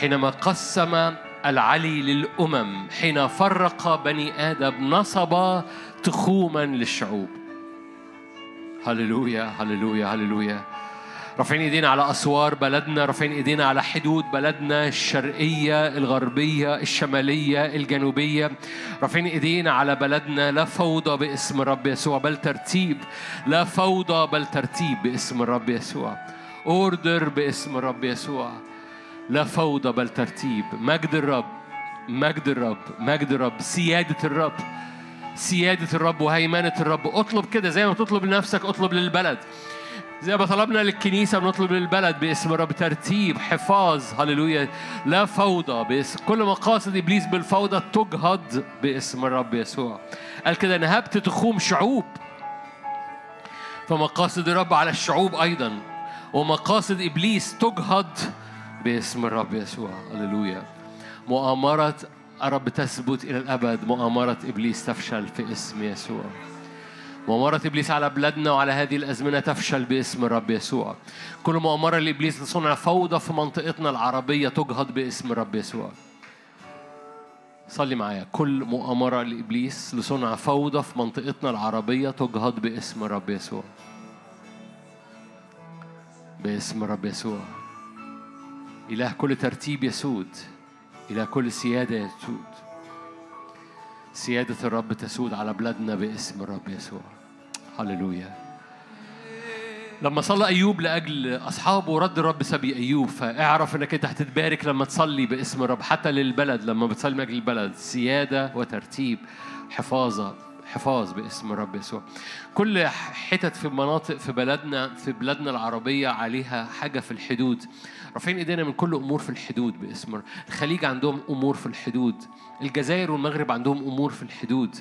A: حينما قسم العلي للأمم حين فرق بني آدم نصب تخوما للشعوب. هللويا هللويا هللويا. رافعين ايدينا على أسوار بلدنا رافعين ايدينا على حدود بلدنا الشرقية الغربية الشمالية الجنوبية. رافعين ايدينا على بلدنا لا فوضى باسم الرب يسوع بل ترتيب. لا فوضى بل ترتيب باسم الرب يسوع. أوردر باسم الرب يسوع. لا فوضى بل ترتيب. مجد الرب مجد الرب مجد الرب سيادة الرب سيادة الرب وهيمنة الرب. اطلب كده زي ما تطلب لنفسك اطلب للبلد. زي ما طلبنا للكنيسة بنطلب للبلد باسم الرب ترتيب حفاظ. هللويا. لا فوضى باسم كل مقاصد إبليس بالفوضى تجهض باسم الرب يسوع. قال كده نهبت تخوم شعوب. فمقاصد الرب على الشعوب أيضا ومقاصد إبليس تجهض باسم الرب يسوع. هللويا. مؤامرة الرب تثبت إلى الأبد. مؤامرة إبليس تفشل في اسم يسوع.
B: مؤامرة إبليس على بلادنا وعلى هذه الأزمنة تفشل باسم الرب يسوع. كل مؤامرة لإبليس لصنع فوضى في منطقتنا العربية تجهض باسم الرب يسوع. صلي معايا. كل مؤامرة لإبليس لصنع فوضى في منطقتنا العربية تجهض باسم الرب يسوع. باسم الرب يسوع. إله كل ترتيب يسود إله كل سيادة يسود. سيادة الرب تسود على بلادنا باسم الرب يسوع. هللويا. لما صلى أيوب لأجل أصحابه رد الرب سبي أيوب فاعرف إنك أنت هتتبارك لما تصلي باسم الرب حتى للبلد لما بتصلي من أجل البلد. سيادة وترتيب حفاظة حفاظ باسم الرب يسوع. كل حتت في مناطق في بلدنا في بلادنا العربية عليها حاجة في الحدود. رافعين ايدينا من كل امور في الحدود باسم. الخليج عندهم امور في الحدود. الجزائر والمغرب عندهم امور في الحدود.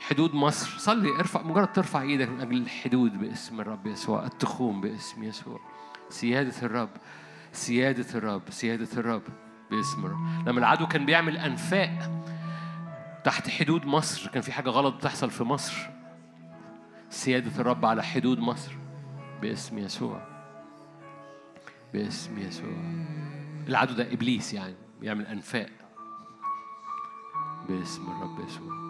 B: حدود مصر. صلي ارفع مجرد ترفع إيدك من أجل الحدود باسم الرب يسوع. التخوم باسم يسوع. سيادة الرب سيادة الرب سيادة الرب باسم الرب. لما العدو كان بيعمل أنفاق تحت حدود مصر كان في حاجة غلط بتحصل في مصر. سيادة الرب على حدود مصر باسم يسوع. باسم يسوع. العدو ده إبليس يعني بيعمل أنفاق. باسم الرب يسوع.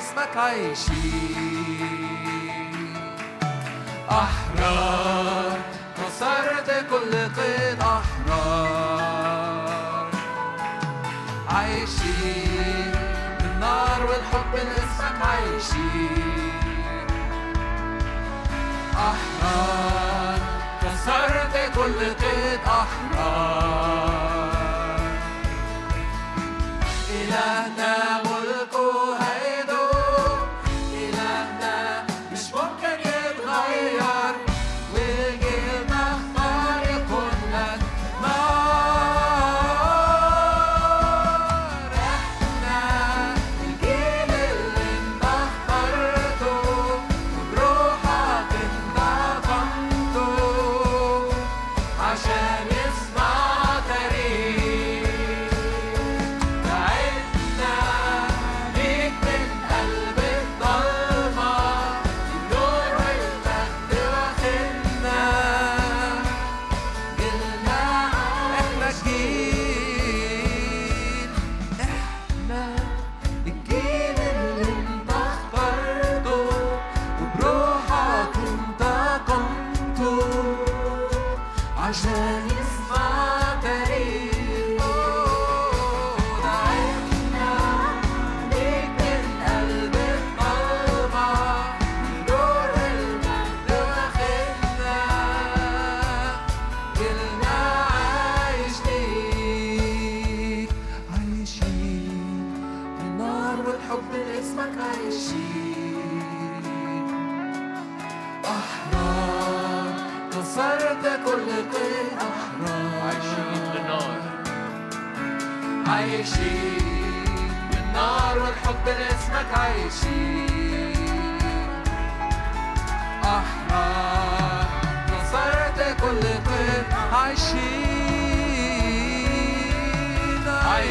B: اسمك عيشي أحرار كسرت كل قيد أحرار. عيشي بالنار والحب لاسمك عيشي أحرار كسرت كل قيد أحرار. إله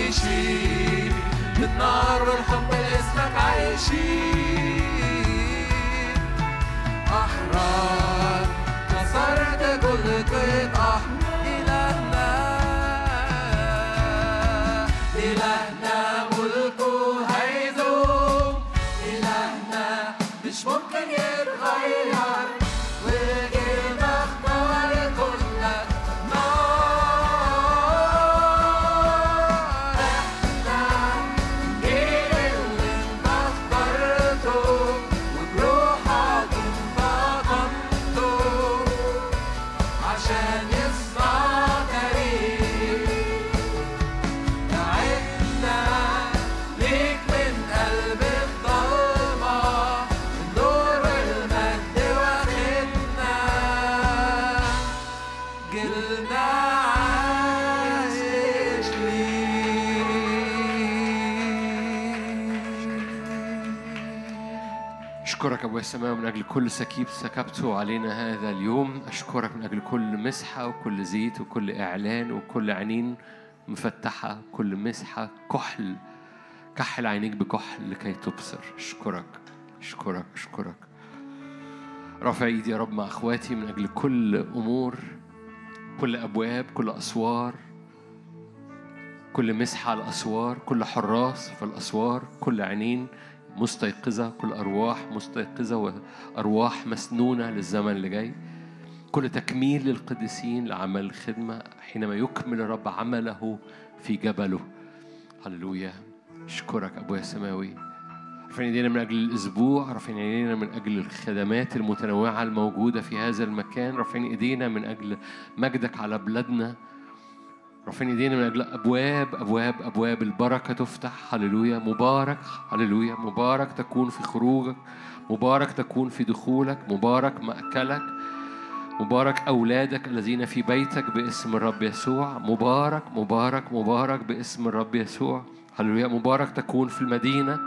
B: عايشين بالنار والحب لاسمك عايشين. أحرار كسرت كل قيد
A: أشكرك أبويا السماء من أجل كل سكيب سكبته علينا هذا اليوم. أشكرك من أجل كل مسحة وكل زيت وكل إعلان وكل عينين مفتحة كل مسحة. كحل كحل عينيك بكحل لكي تبصر. أشكرك أشكرك أشكرك. رفع إيدي يا رب مع إخواتي من أجل كل أمور كل أبواب كل أسوار. كل مسحة على الأسوار كل حراس في الأسوار كل عينين مستيقظة كل أرواح مستيقظة وأرواح مسنونة للزمن اللي جاي. كل تكميل للقديسين لعمل الخدمة حينما يكمل الرب عمله في جبله. هللويا. أشكرك أبويا السماوي. رافعين إيدينا من أجل الأسبوع رافعين إيدينا من أجل الخدمات المتنوعة الموجودة في هذا المكان. رافعين إيدينا من أجل مجدك على بلادنا. رافعين ايدينا من أجل ابواب ابواب أبواب البركة تفتح. هللويا. مبارك. هللويا. مبارك تكون في خروجك. مبارك تكون في دخولك. مبارك مأكلك. مبارك أولادك الذين في بيتك باسم الرب يسوع. مبارك مبارك مبارك باسم الرب يسوع. هللويا. مبارك تكون في المدينة.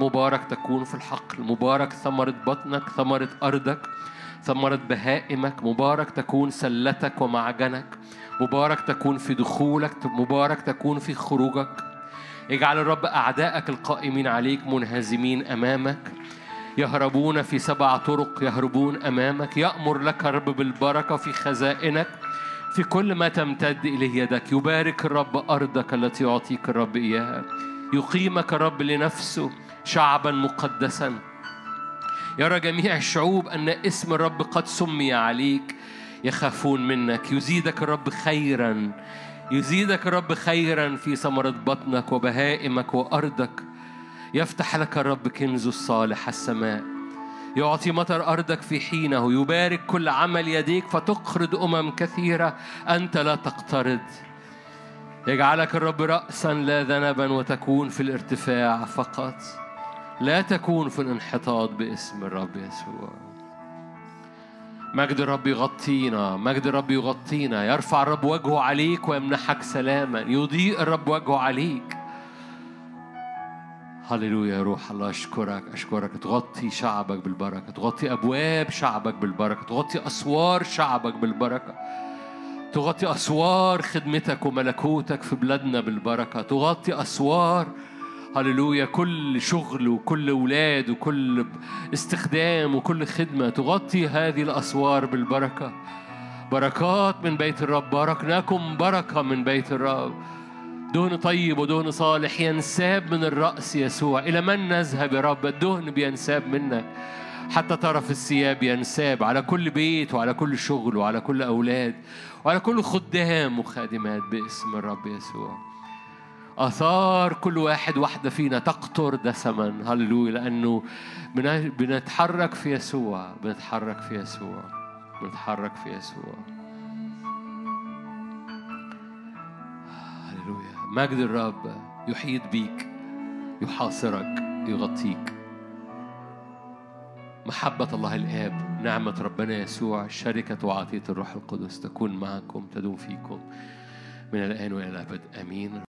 A: مبارك تكون في الحقل. مبارك ثمرة بطنك ثمرة أرضك ثمرة بهائمك. مبارك تكون سلتك ومعجنك. مبارك تكون في دخولك مبارك تكون في خروجك. اجعل الرب أعدائك القائمين عليك منهزمين أمامك. يهربون في سبع طرق يهربون أمامك. يأمر لك الرب بالبركة في خزائنك. في كل ما تمتد إليه يدك. يبارك الرب أرضك التي يعطيك الرب إياها. يقيمك الرب لنفسه شعبا مقدسا. يرى جميع الشعوب أن اسم الرب قد سمي عليك. يخافون منك. يزيدك الرب خيرا. يزيدك الرب خيرا في ثمرة بطنك وبهائمك وأرضك. يفتح لك الرب كنز الصالح السماء. يعطي مطر أرضك في حينه. يبارك كل عمل يديك فتقرض أمم كثيرة. أنت لا تقترض. يجعلك الرب رأسا لا ذنبا وتكون في الارتفاع فقط. لا تكون في الانحطاط باسم الرب يسوع. مجد الرب يغطينا مجد الرب يغطينا. يرفع الرب وجهه عليك ويمنحك سلاما. يضيء الرب وجهه عليك. هللويا يا روح الله أشكرك أشكرك. تغطي شعبك بالبركة. تغطي أبواب شعبك بالبركة. تغطي أسوار شعبك بالبركة. تغطي أسوار خدمتك وملكوتك في بلادنا بالبركة. تغطي أسوار هللويا. كل شغل وكل أولاد وكل استخدام وكل خدمة تغطي هذه الأسوار بالبركة. بركات من بيت الرب. باركناكم بركة من بيت الرب. دهن طيب ودهن صالح ينساب من الرأس يسوع. إلى من نذهب يا رب؟ الدهن بينساب منك. حتى طرف الثياب ينساب على كل بيت وعلى كل شغل وعلى كل أولاد وعلى كل خدام وخادمات باسم الرب يسوع. آثار كل واحد واحدة فينا تقطر دسما. هللويا. لأنه بن- بنتحرك في يسوع. بنتحرك في يسوع. بنتحرك في يسوع. هللويا. مجد الرب يحيط بيك يحاصرك يغطيك. محبة الله الآب نعمة ربنا يسوع شركة وعطية الروح القدس تكون معكم تدوم فيكم من الآن وإلى الأبد. آمين.